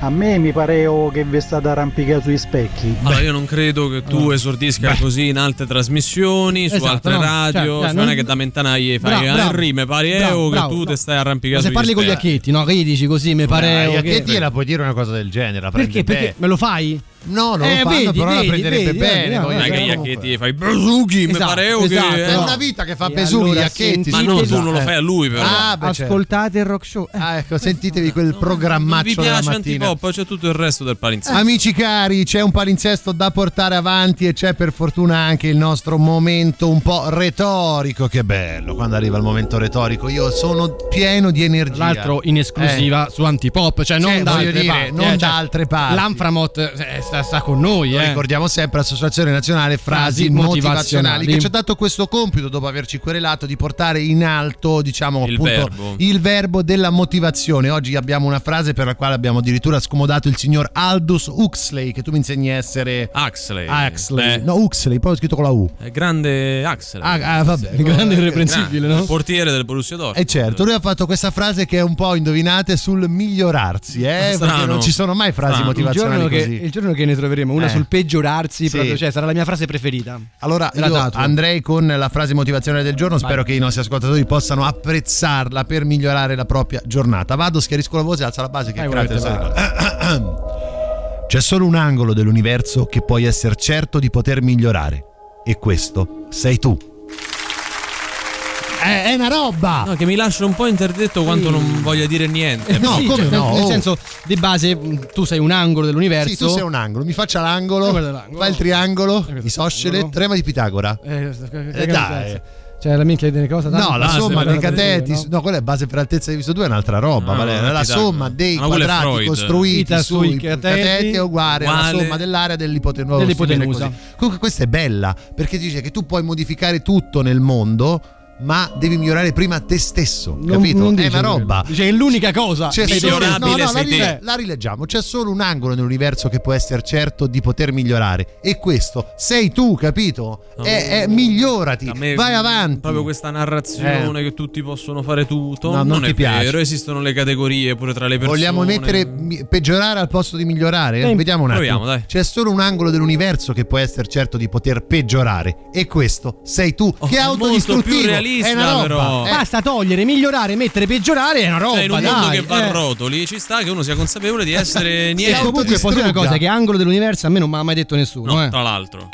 A me mi pare oh, che vi state arrampicando sui specchi. Allora, io non credo che tu esordisca così in altre trasmissioni, su Esatto, altre no, radio. cioè, cioè, non- non è che da mentanaglie fai Bravo, bravo. Henry, mi pare Bravo, Eo che bravo, tu no. te stai arrampicando se parli con gli acchetti, no? Che gli dici così, mi pare. Eh, oh, a che- che la puoi dire una cosa del genere? Perché? Perché me lo fai? No, non Eh, lo fanno, vedi, però la vedi, prenderebbe vedi, bene. vedi, voglio Non è dire, che gli acchetti fai Besuchi, mi Esatto, pare Eo esatto. che È una vita che fa Besughi, allora gli acchetti. Ma scusa. no, tu non lo Eh. fai a lui però. Ah, beh, certo. Ascoltate il rock show. Eh. Ah, ecco, sentitevi quel Non vi programmaccio della piace mattina. Antipop, c'è tutto il resto del palinsesto. Amici cari, c'è un palinsesto da portare avanti e c'è per fortuna anche il nostro momento un po' retorico. Che bello quando arriva il momento retorico. Io sono pieno di energia. Tra l'altro in esclusiva su Antipop, cioè non Cioè, da altre dire, parti, non eh, da cioè, altre parti. L'Anframot eh, sta, sta con noi, Lo eh. ricordiamo sempre Associazione Nazionale Frasi, Frasi motivazionali, motivazionali. che ci ha dato questo compito dopo averci querelato di portare in alto diciamo Il appunto verbo. il verbo della motivazione oggi abbiamo una frase per la quale abbiamo addirittura scomodato il signor Aldous Huxley che tu mi insegni a essere Huxley. Huxley Eh, no Huxley poi ho scritto con la U è grande Huxley. ah, ah, vabbè Grande Eh, irreprensibile, Grande, no? Portiere del Borussia Dortmund. e certo, lui ha fatto questa frase che è un po' indovinate sul migliorarsi, eh? Strano. Perché non ci sono mai frasi Strano. Il motivazionali giorno, che, così. il giorno che ne troveremo una Eh. sul peggiorarsi, Sì. proprio, cioè, sarà la mia frase preferita. Allora io andrei con la frase motivazionale del giorno, spero che i nostri ascoltatori possano apprezzarla per migliorare la propria giornata. Vado, schiarisco la voce, alza la base che Vai, sai. C'è solo un angolo dell'universo che puoi essere certo di poter migliorare e questo sei tu. È, è una roba! No, che mi lascia un po' interdetto quanto non voglia dire niente. No, Sì, come cioè, nel- no? Nel senso, di base, mh, tu sei un angolo dell'universo. Sì, tu sei un angolo, mi faccia l'angolo, l'angolo. fai il triangolo, isoscele, teorema di Pitagora. Eh, Eh, dai. Cioè, la minchia delle cose. No, la somma dei cateti, no? no, quella è base per altezza diviso 2 è un'altra roba, No, è la somma dei è quadrati costruiti sui cateti, cateti è uguale alla somma dell'area dell'ipotenusa. Dell'ipotenusa. Comunque questa è bella perché dice che tu puoi modificare tutto nel mondo, ma devi migliorare prima te stesso, Non- capito? non è una roba. quello. Dice è l'unica cosa. C'è Sei solo, no, migliorabile no, la, la rileggiamo. C'è solo un angolo nell'universo che può essere certo di poter migliorare. E questo sei tu, capito? È, è- migliorati, me vai avanti. Proprio questa narrazione che tutti possono fare tutto. No, non non ti è piace. vero, esistono le categorie pure tra le persone. Vogliamo mettere mi- peggiorare al posto di migliorare? Eh, Vediamo un attimo. proviamo, dai. C'è solo un angolo dell'universo che può essere certo di poter peggiorare. E questo sei tu. Oh, che è autodistruttivo. Realista, è una roba. però. Eh, Basta togliere, migliorare, mettere, peggiorare, è una roba. Cioè, in un mondo dai, che va eh. a rotoli, ci sta che uno sia consapevole di essere E niente. comunque posso dire una cosa: che angolo dell'universo a me non mi ha mai detto nessuno. No, eh. tra l'altro.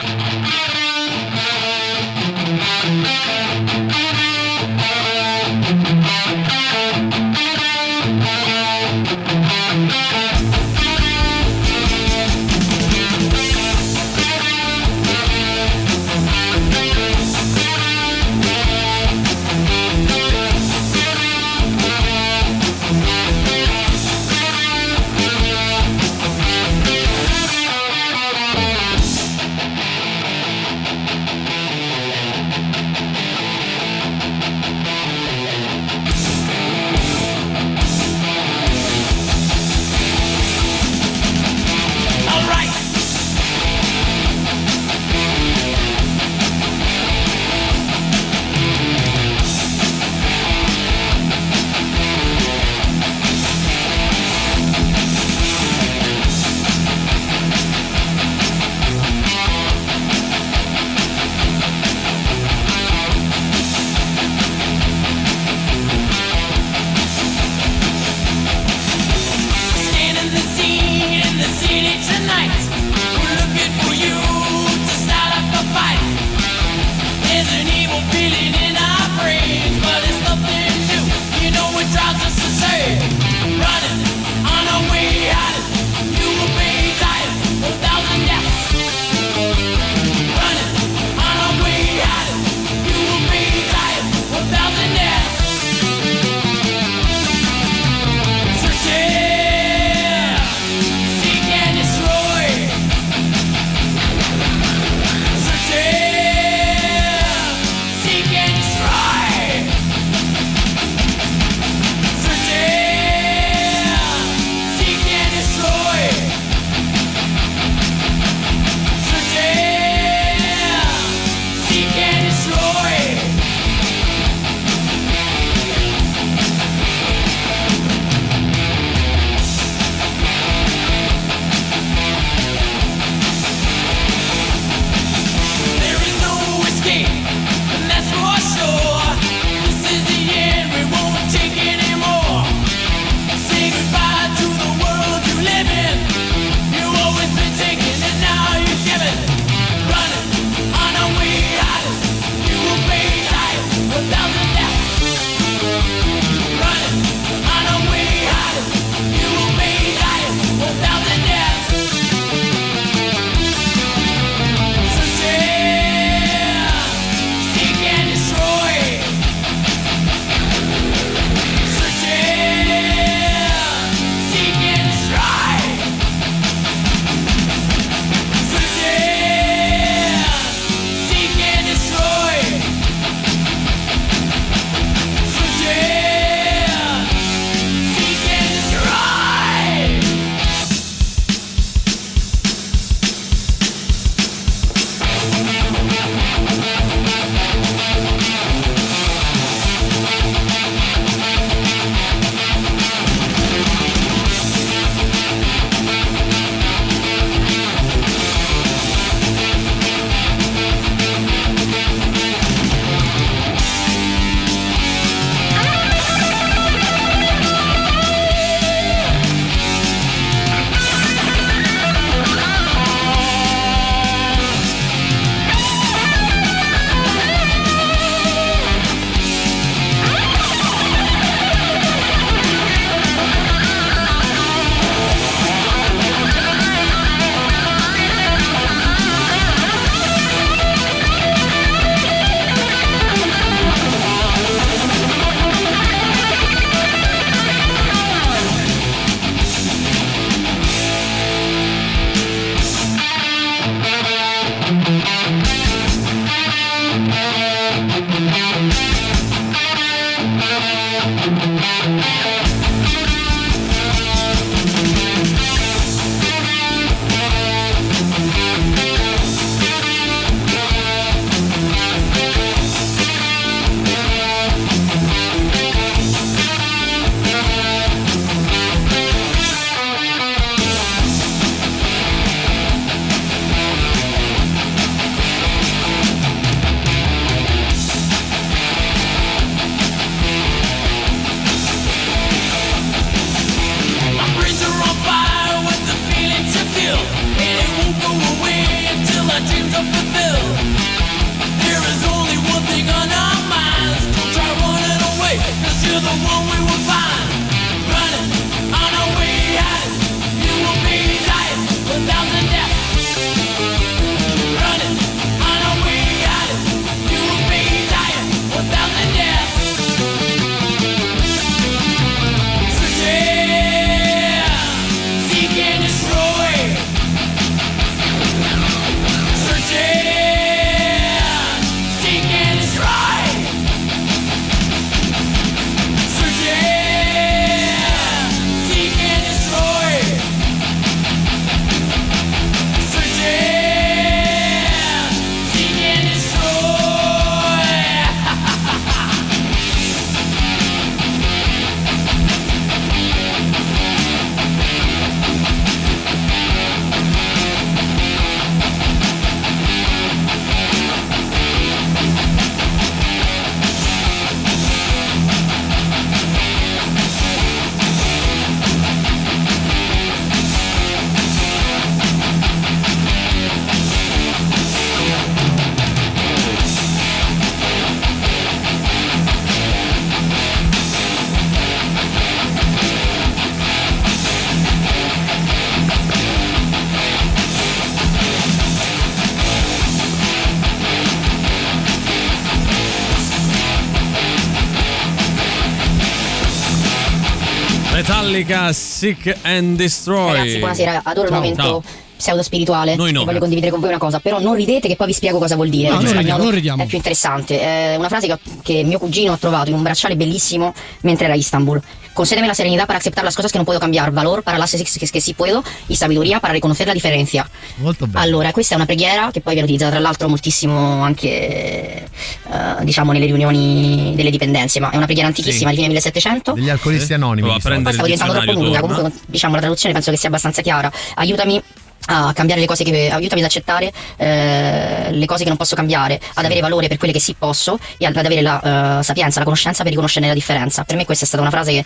Sick and Destroy. Ragazzi, buonasera, adoro Ciao. il momento Ciao. pseudo spirituale Noi no. voglio condividere con voi una cosa, però non ridete che poi vi spiego cosa vuol dire. No, non in ridiamo, non ridiamo. È più interessante. È una frase che, che mio cugino ha trovato in un bracciale bellissimo mentre era a Istanbul. Concédeme la serenidad para aceptar las cosas que no puedo cambiar, valor para las que, que, que sí puedo y sabiduría para reconocer la differenza. Molto bello. Allora, questa è una preghiera che poi viene utilizzata tra l'altro moltissimo anche eh, diciamo nelle riunioni delle dipendenze, ma è una preghiera antichissima Sì. di fine 1700. Degli alcolisti anonimi. Prova a di solito. Poi stavo diventando troppo lunga, comunque diciamo la traduzione penso che sia abbastanza chiara. Aiutami a cambiare le cose che aiutami ad accettare eh, le cose che non posso cambiare, ad avere valore per quelle che sì posso e ad, avere la eh, sapienza, la conoscenza per riconoscere la differenza. Per me questa è stata una frase che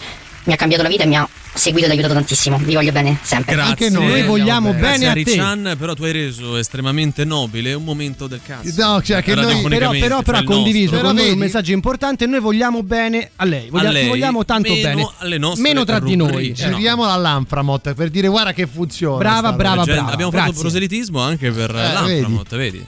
mi ha cambiato la vita e mi ha seguito ed aiutato tantissimo. Vi voglio bene sempre. Grazie. noi vogliamo Grazie bene a te. Richan, però tu hai reso estremamente nobile un momento del cazzo. No, cioè che noi- Però, però, però ha condiviso con noi un vedi- messaggio importante. Noi vogliamo bene a lei. Vogliamo, A lei, vogliamo tanto meno bene. alle nostre Meno tra di noi. rubriche. Eh, no. Giriamo l'Anframot per dire guarda che funziona. Brava, brava, brava. Abbiamo fatto Grazie. proselitismo anche per Eh, l'Anframot, vedi?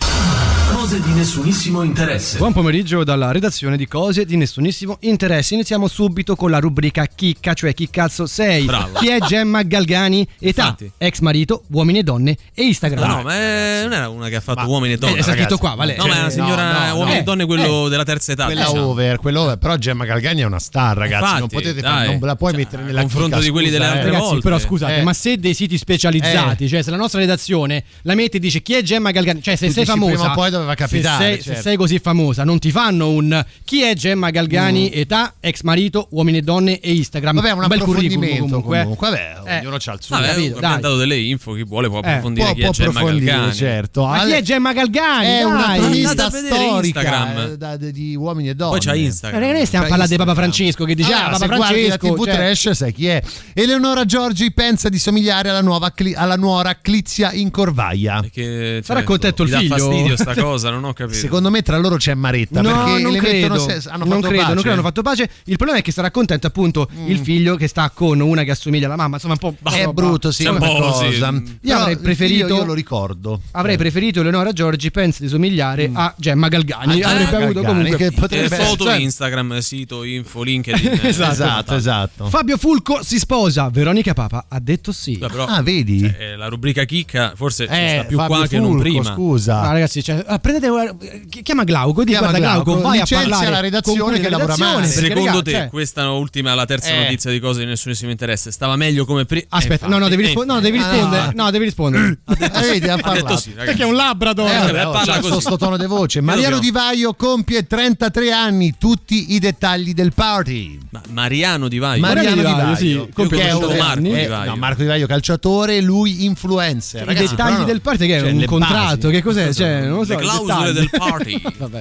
Cose di nessunissimo interesse. Buon pomeriggio dalla redazione di Cose di nessunissimo interesse. Iniziamo subito con la rubrica Chicca, cioè chi cazzo sei? Bravo. Chi è Gemma Galgani? Età, Infatti. ex marito, uomini e donne e Instagram. No, no, ma è- non era una che ha fatto Ma- uomini e donne. Eh, è scritto ragazzi. qua, vale. No, ma è una Cioè, signora no, no, uomini no. e donne, quello Eh, della terza età. Quella diciamo. over, quella over. Però Gemma Galgani è una star, ragazzi. non Infatti, potete dai. non la puoi Cioè, mettere nella confronto chicca, di quelli delle scusa, altre eh. Ragazzi, volte. però scusate, Eh. ma se dei siti specializzati, Eh. cioè se la nostra redazione la mette e dice chi è Gemma Galgani, cioè se Tu sei famosa, prima o poi doveva se capitare, sei, se certo. sei così famosa, non ti fanno un chi è Gemma Galgani, età, ex marito, uomini e donne e Instagram. Vabbè, un, bel curriculum approfondimento comunque. comunque. Vabbè, Eh. ognuno c'ha il suo. Vabbè, capito, dai. dato delle info, chi vuole può approfondire può, chi è può Gemma approfondire, Galgani. certo. Ma chi è Gemma Galgani? È una Dai. cronista Andate a vedere storica Instagram. eh, di uomini e donne. Poi c'ha Eh, Instagram. ragazzi, stiamo parlando di Papa. Francesco che dice ah, Papa se guardi la Francesco TV cioè- trash sai chi è. Eleonora Giorgi pensa di somigliare alla, nuova alla nuora Clizia in Corvaia. Perché, Sarà contento il gli dà figlio? fastidio sta cosa, non ho capito. Secondo me tra loro c'è Maretta No, perché non credo, se- hanno non fatto credo, pace. non credo hanno fatto pace. Il problema è che sarà contento appunto il figlio che sta con una che assomiglia alla mamma. Insomma, un po' È brutto, sì, C'è un po' cosa. sì. Io Io avrei preferito- io lo ricordo. Avrei preferito Eleonora Giorgi pensa di somigliare a Gemma Galgani. A Gemma Avrebbe avuto comunque che Eh, potrebbe foto essere- Instagram, sito, info, LinkedIn. eh, Esatto. Esatto, esatto. Fabio Fulco si sposa, Veronica Papa ha detto sì. Beh, però, Ah, vedi? eh, la rubrica chicca forse ci Eh, sta più Fabio qua che non Fulco, prima. Scusa. Ah, ragazzi, cioè, ah, prendete chi- chiama Glauco, di Chiama guarda Glauco, Glauco, vai a licenzia parlare la redazione che lavora male. Secondo te, cioè- questa ultima, la terza Eh. notizia di cose di nessunissimo interesse, stava meglio come prima? Aspetta, no, no, devi, rispo- no, devi rispondere. No, devi rispondere. Eh, vedi, ha Ha detto parlato. sì. Perché è un Labrador. Eh, vabbè, Eh, oh, parla così. sto tono di voce. Mariano. Di Vaio compie 33 anni, tutti i dettagli del party. Ma Mariano Di Vaio. Mariano Di Vaio, sì, compie che è un- Marco eh, Di Vaio. no, Marco Di Vaio calciatore, lui influencer. I dettagli del party che è Cioè, un contratto, che cos'è? Cioè, non lo so, clausole dettagli. del party. Vabbè.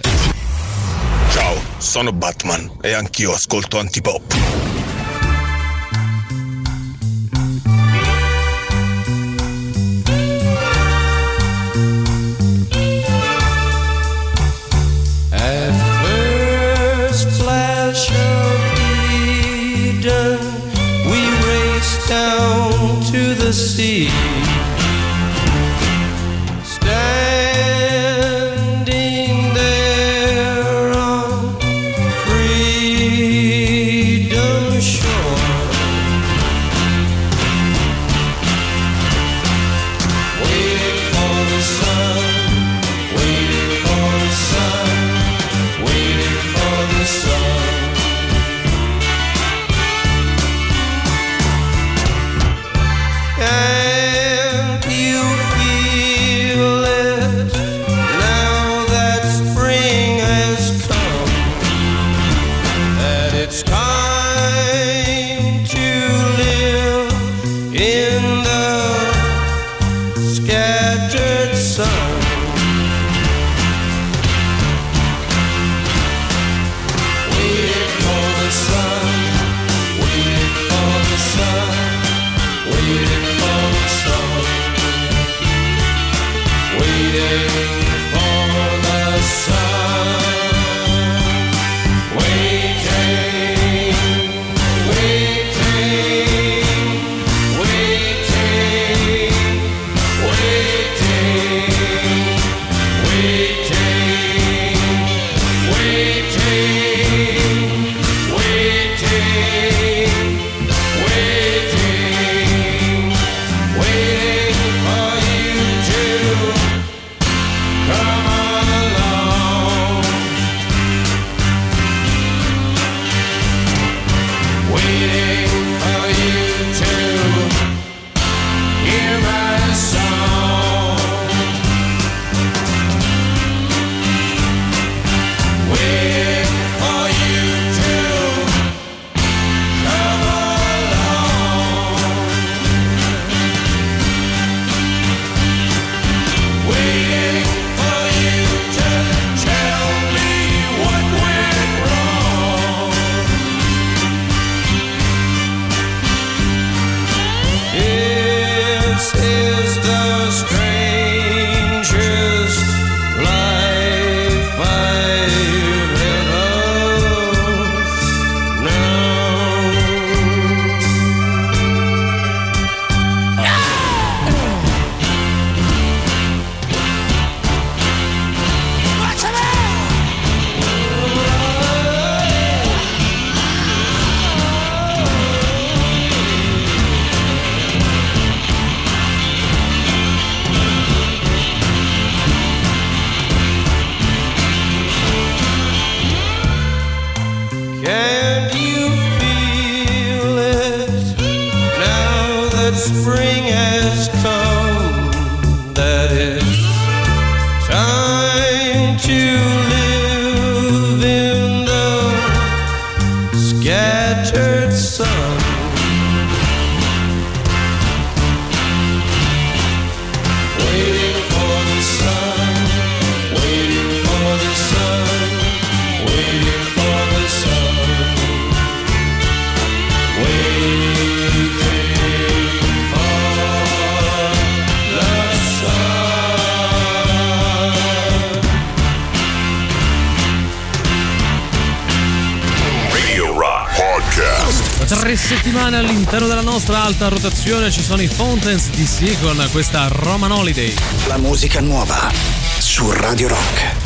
Ciao, sono Batman e anch'io ascolto antipop. At first flash of Eden, we raced down to the sea. alta rotazione ci sono i Fountains DC con questa Roman Holiday. La musica nuova su Radio Rock.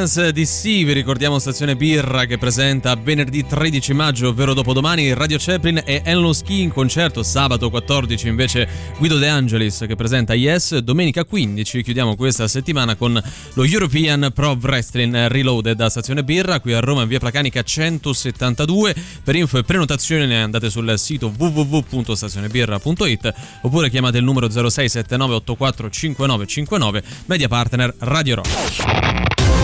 Fountains DC, vi ricordiamo Stazione Birra che presenta venerdì 13 maggio, ovvero dopodomani, Radio Chaplin e Enlo Ski in concerto, sabato 14 invece Guido De Angelis che presenta Yes, domenica 15 chiudiamo questa settimana con lo European Pro Wrestling Reloaded da Stazione Birra qui a Roma in via Placanica 172, per info e prenotazioni andate sul sito www.stazionebirra.it oppure chiamate il numero 0679845959, media partner Radio Rock.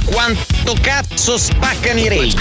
Ma quanto cazzo spaccano i rage?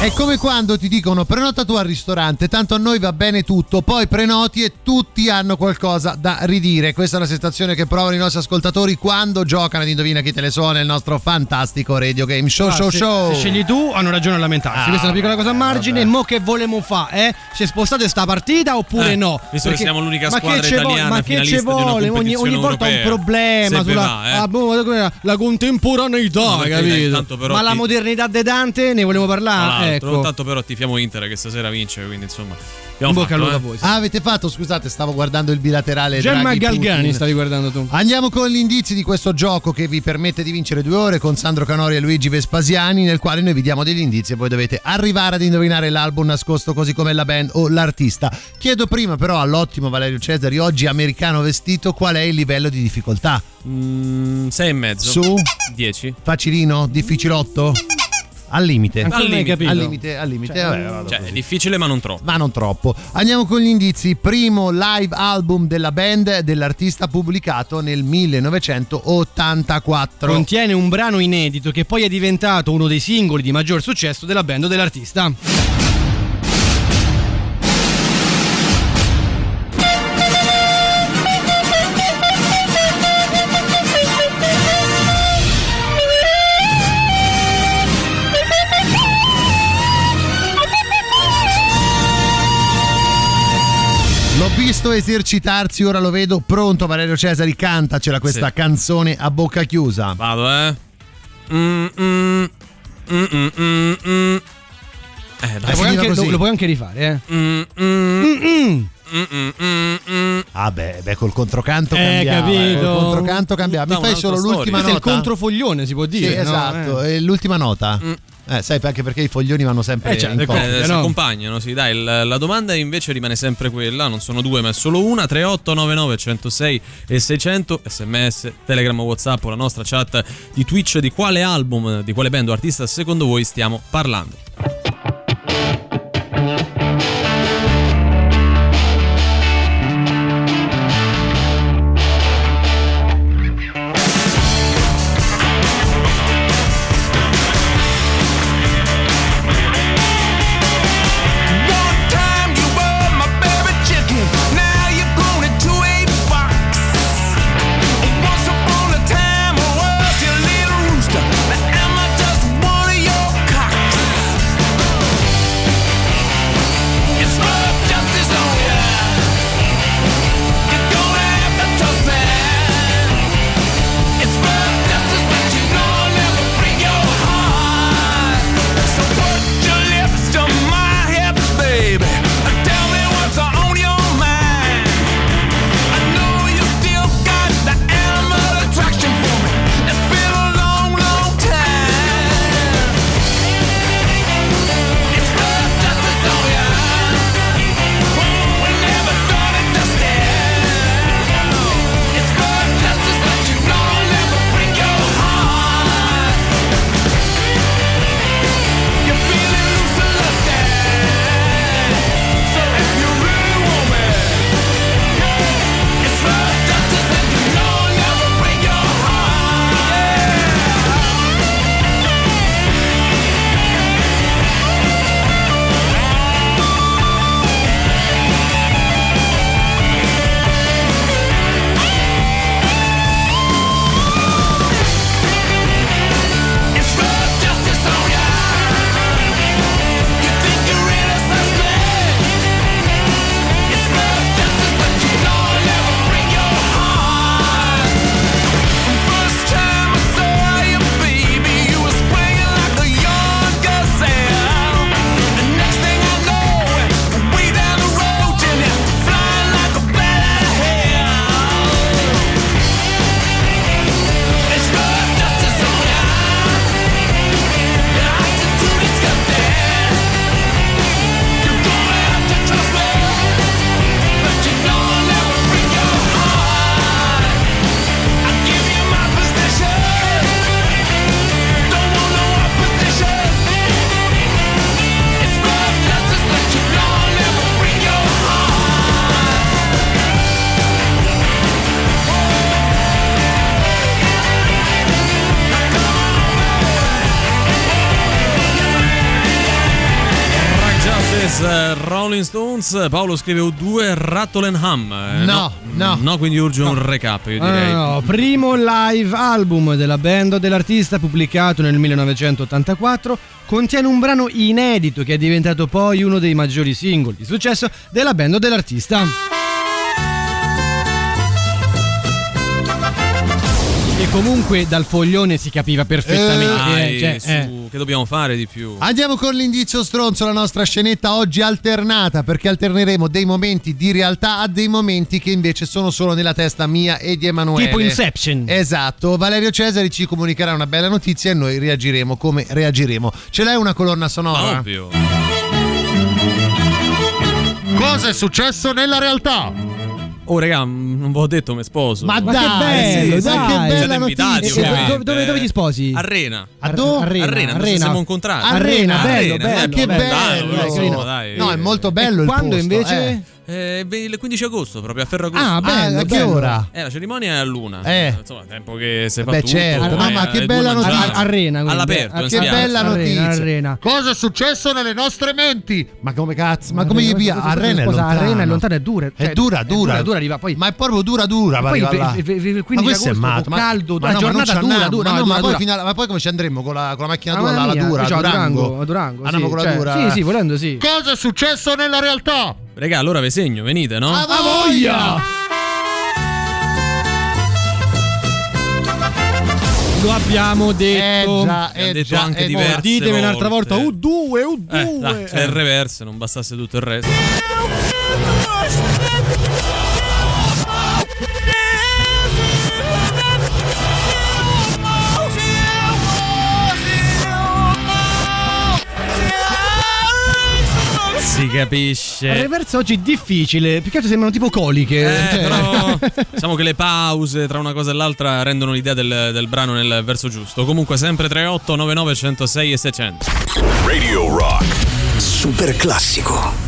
È come quando ti dicono prenota tu al ristorante, tanto a noi va bene tutto, poi prenoti e tutti hanno qualcosa da ridire. Questa è la sensazione che provano i nostri ascoltatori quando giocano ad Indovina chi te le suona il nostro fantastico radio game show Ah, show se, show. se scegli tu hanno ragione a lamentarsi. Ah, Questa è una piccola cosa a margine. vabbè. Mo che volemo fare? Eh? Se spostate sta partita oppure Eh, no? visto che siamo l'unica squadra italiana Ma che ci vuole? Ogni, ogni volta un europea. problema Se sulla va, eh. ah, boh, la contemporaneità, perché capito? però ma la ti- modernità de Dante ne volevo parlare? Ecco. tanto però tifiamo Inter che stasera vince, quindi insomma. Abbiamo In bocca al lupo eh. a voi. Ah, avete fatto? Scusate, stavo guardando il bilaterale. Gemma Draghi Galgani Putin. stavi guardando tu. Andiamo con gli indizi di questo gioco che vi permette di vincere due ore con Sandro Canori e Luigi Vespasiani, nel quale noi vi diamo degli indizi e voi dovete arrivare ad indovinare l'album nascosto così come la band o l'artista. Chiedo prima però all'ottimo Valerio Cesari, oggi americano vestito, qual è il livello di difficoltà? Mm, sei e mezzo. Su? 10. Facilino? Difficilotto? Al limite. Hai capito. Al limite, al limite. Cioè, vabbè, vado Cioè, così. è difficile, ma non troppo. ma non troppo. Andiamo con gli indizi. Primo live album della band dell'artista pubblicato nel 1984. Contiene un brano inedito che poi è diventato uno dei singoli di maggior successo della band dell'artista. Visto esercitarsi, ora lo vedo pronto. Valerio Cesari, cantacela questa Sì. canzone a bocca chiusa. Vado, eh. Mm, mm, mm, mm, mm, mm. Eh, Lo dai. puoi, finiva anche, lo- lo puoi anche rifare, eh? Mm, mm, mm. Ah beh, beh, col controcanto Eh, cambiava. capito. eh, Col controcanto cambiava. Mi fai solo storia. l'ultima Questo è il nota? controfoglione, si può Sì, dire. no? esatto. Eh. E l'ultima nota? Mm. Eh, sai anche perché i foglioni vanno sempre Eh, certo, in coppia. Eh, si no? accompagnano, sì, dai. il- la domanda invece rimane sempre quella: non sono due, ma è solo una. 3899 106 e 600 sms, telegram, whatsapp o la nostra chat di Twitch. Di quale album, di quale band o artista secondo voi stiamo parlando? Rolling Stones, Paolo scrive U2 Rattolenham. Eh, No, no. No, quindi urge un recap, io Ah, direi. no, no, primo live album della band o dell'artista pubblicato nel 1984 contiene un brano inedito che è diventato poi uno dei maggiori singoli di successo della band o dell'artista. Comunque dal foglione si capiva perfettamente. Dai, eh, cioè, su, eh. che dobbiamo fare di più? Andiamo con l'indizio stronzo, la nostra scenetta oggi alternata, perché alterneremo dei momenti di realtà a dei momenti che invece sono solo nella testa mia e di Emanuele. Tipo Inception. Esatto, Valerio Cesari ci comunicherà una bella notizia e noi reagiremo come reagiremo. Ce l'hai una colonna sonora? Ovvio. Cosa è successo nella realtà? Oh, raga, non ve l'ho detto, mi sposo. Ma, Ma che dai, bello, ma dai. che bella invitati. Dove, dove, dove ti sposi? A Rena. A dove? Arena, a Rena, dove ci Arena. siamo incontrati. Arena, bello, Arena, bello, eh, che bello. bello. Dai, lo so, carino. dai. No, è molto bello E il quando posto, invece? eh. Eh, il 15 agosto, proprio a Ferragosto. Ah, bello, a che bello. ora? Eh, la cerimonia è a luna. Eh. Insomma, tempo che si fa Beh, tutto. certo. poi Ah, ma alle che bella notizia. A- a Rena, quindi. All'aperto, Ah, Che spiaggia. bella Arena, notizia. Arena. Cosa è successo nelle nostre menti? Ma come cazzo? Ma come gli via? cosa- A cosa- Rena è cosa- lontano. a Rena è lontano, è dura. È cioè, dura, è dura. dura, dura, arriva poi- Ma è proprio dura, dura. poi per il- arrivare là. il- il- il 15 ma questo è agosto, matto. Ma, caldo, ma ma non giornata dura, dura, Ma, ma, poi alla- ma poi come ci andremo con la, con la macchina Ah, tua? La mia, dura, cioè, a Durango. Durango, Andiamo sì, con la cioè, dura. Sì, sì, volendo sì. Cosa è successo nella realtà? Raga, allora vi segno, venite, no? A voglia! Lo abbiamo detto. Eh già, eh detto già, anche eh diverse. Ditemi un'altra volta volte. U2, U2. Eh, dai, c'è il reverse, non bastasse tutto il resto. Si Il capisce. reverse oggi è difficile, più che altro sembrano tipo coliche. Eh, cioè- però diciamo che le pause tra una cosa e l'altra rendono l'idea del, del brano nel verso giusto. Comunque sempre 38 99 106 e 600. Radio Rock. Super classico.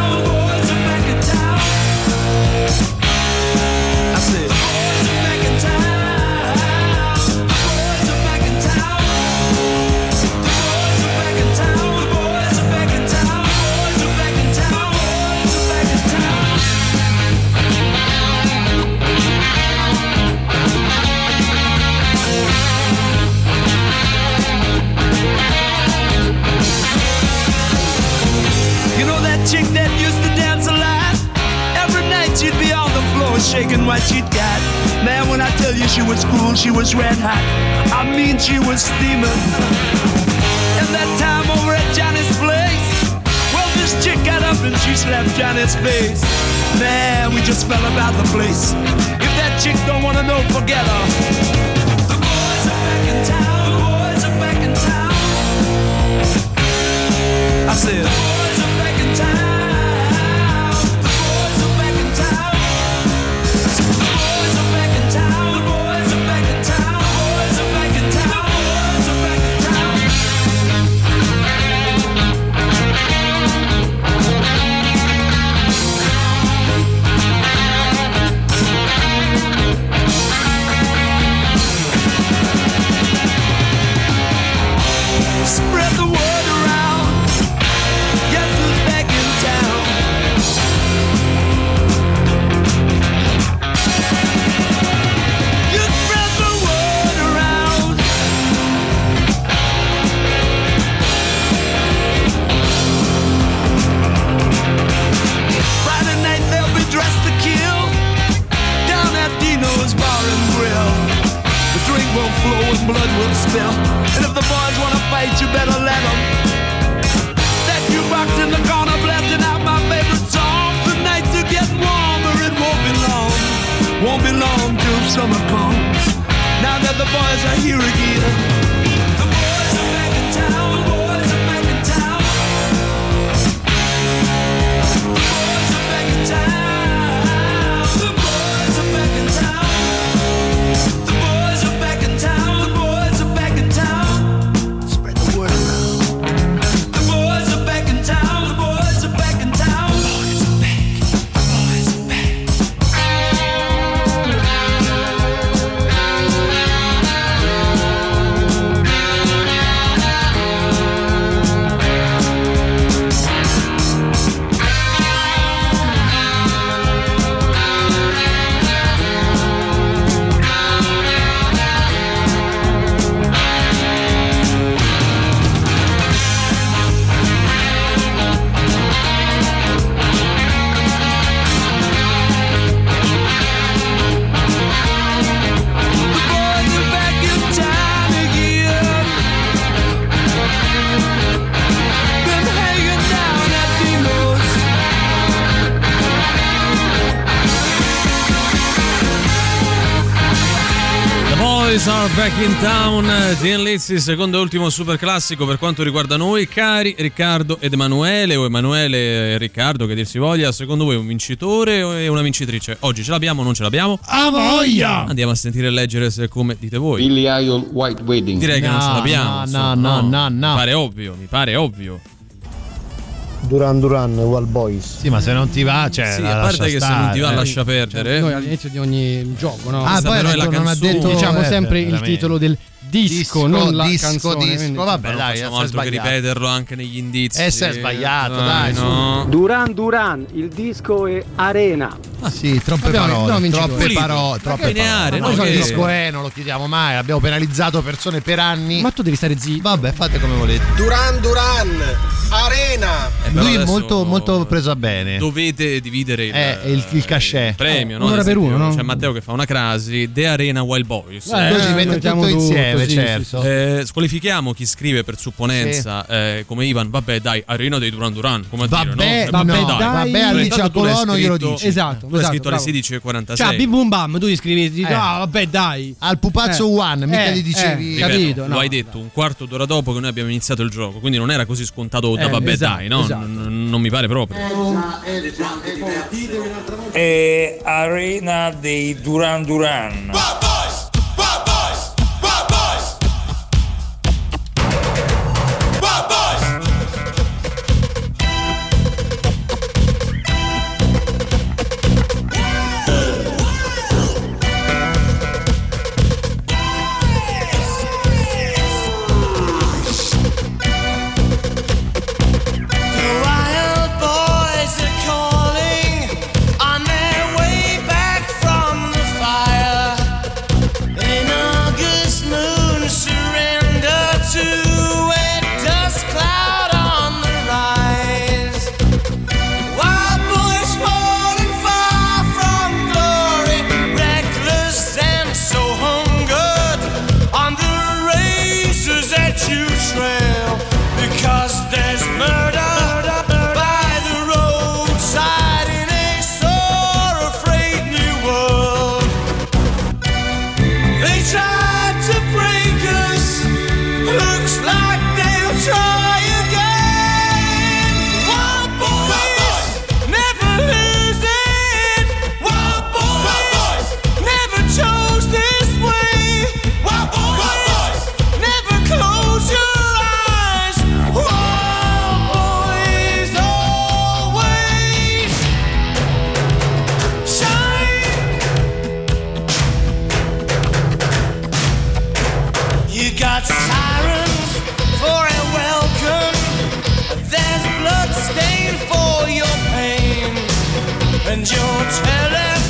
Boys are back in town. Dean Lizzy, secondo e ultimo super classico per quanto riguarda noi, cari Riccardo ed Emanuele, o Emanuele e Riccardo, che dir si voglia. Secondo voi è un vincitore o una vincitrice? Oggi ce l'abbiamo o non ce l'abbiamo? A voglia! Andiamo a sentire e leggere se come dite voi. Billy Idol White Wedding. Direi che non ce No, l'abbiamo. no, insomma, no, no, no. Mi pare ovvio, mi pare ovvio. Duran Duran, Wall Boys. Sì, ma se non ti va, cioè. sì, la a parte che se stare, non ti va eh. lascia perdere. Noi all'inizio di ogni gioco, no? Ah, Questa poi però è la non ha canzone. detto diciamo eh, sempre il veramente. titolo del disco, Disco, non la disco, canzone. disco, quindi- vabbè, dai, facciamo è altro che ripeterlo anche negli indizi. Eh, si è sbagliato, dai, su. no. Duran Duran, il disco è Arena. Sì, troppe Abbiamo- parole, vincitore. troppe parole, Ma troppe parole. no, Noi sono che- il disco eh, non lo chiediamo mai, abbiamo penalizzato persone per anni. Ma tu devi stare zitto. Vabbè, fate come volete. Duran Duran, Arena. Eh, Lui è molto, molto preso a bene. Dovete dividere il, Eh, il- il cachet. premio, no? Un'ora Ad per uno, no? C'è Matteo che fa una crasi, The Arena Wild Boys. Eh, Lui si mette mettiamo tutto tutto, insieme, sì, certo. Eh, squalifichiamo chi scrive per supponenza eh, come Ivan, vabbè dai, Arena dei Duran Duran, come a Vabbè, dire, no? vabbè, no, dai, dai. vabbè, Alice l'hai Apollono glielo dici. Esatto, Tu esatto, scritto alle bravo. 16.46. Cioè, bim bum bam, tu gli scrivi, dici, Eh. ah, vabbè, dai. Al pupazzo Eh, one, mica eh, gli dicevi. eh, capito, lo no. hai detto un quarto d'ora dopo che noi abbiamo iniziato il gioco, quindi non era così scontato da Eh, vabbè esatto, dai, no? esatto. N- non mi pare proprio. È Arena dei Duran Duran. Blood stain for your pain. And your telephone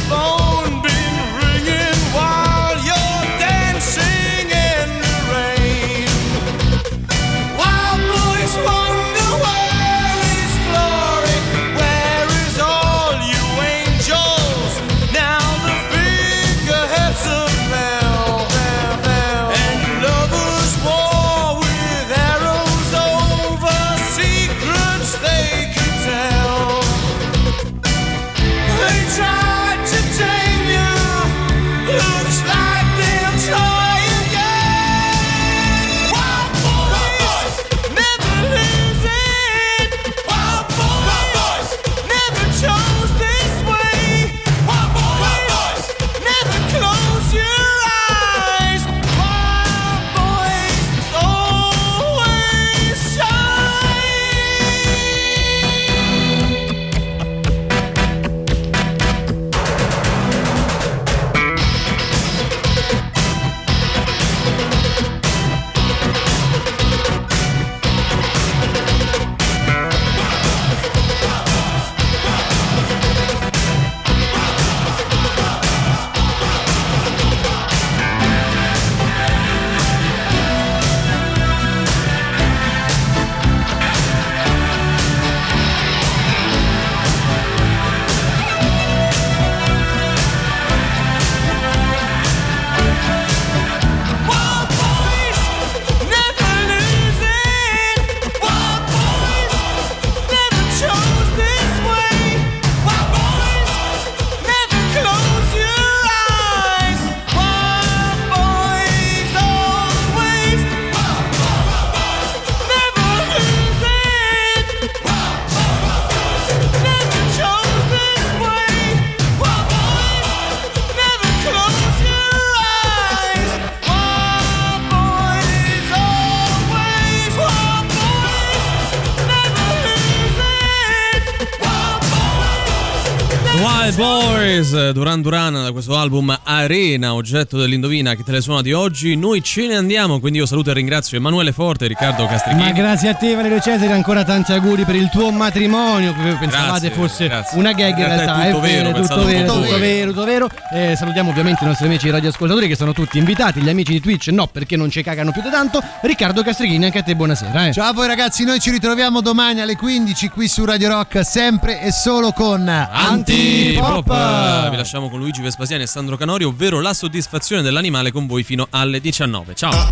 Duran Duran da questo album Arena, oggetto dell'indovina che te le suona di oggi. Noi ce ne andiamo, quindi io saluto e ringrazio Emanuele Forte e Riccardo Castrichini. Ma grazie a te Valerio Cesare, ancora tanti auguri per il tuo matrimonio. che Pensavate Grazie, fosse grazie. una gag, in realtà è tutto vero, è tutto vero, tutto voi. vero, tutto vero. Eh, salutiamo ovviamente i nostri amici radioascoltatori che sono tutti invitati, gli amici di Twitch no perché non ci cagano più di tanto. Riccardo Castrichini, anche a te buonasera. Eh. Ciao a voi ragazzi, noi ci ritroviamo domani alle 15 qui su Radio Rock, sempre e solo con Antipop! Vi lasciamo con Luigi Vespasiani e Sandro Canori, ovvero la soddisfazione dell'animale con voi fino alle 19. Ciao!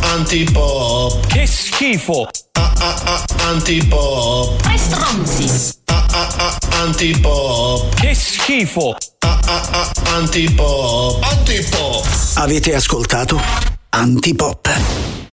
Antipop. Che schifo! Antipop. Tre stronzi. Antipop. Che schifo! Antipop. Antipop. Avete ascoltato Antipop.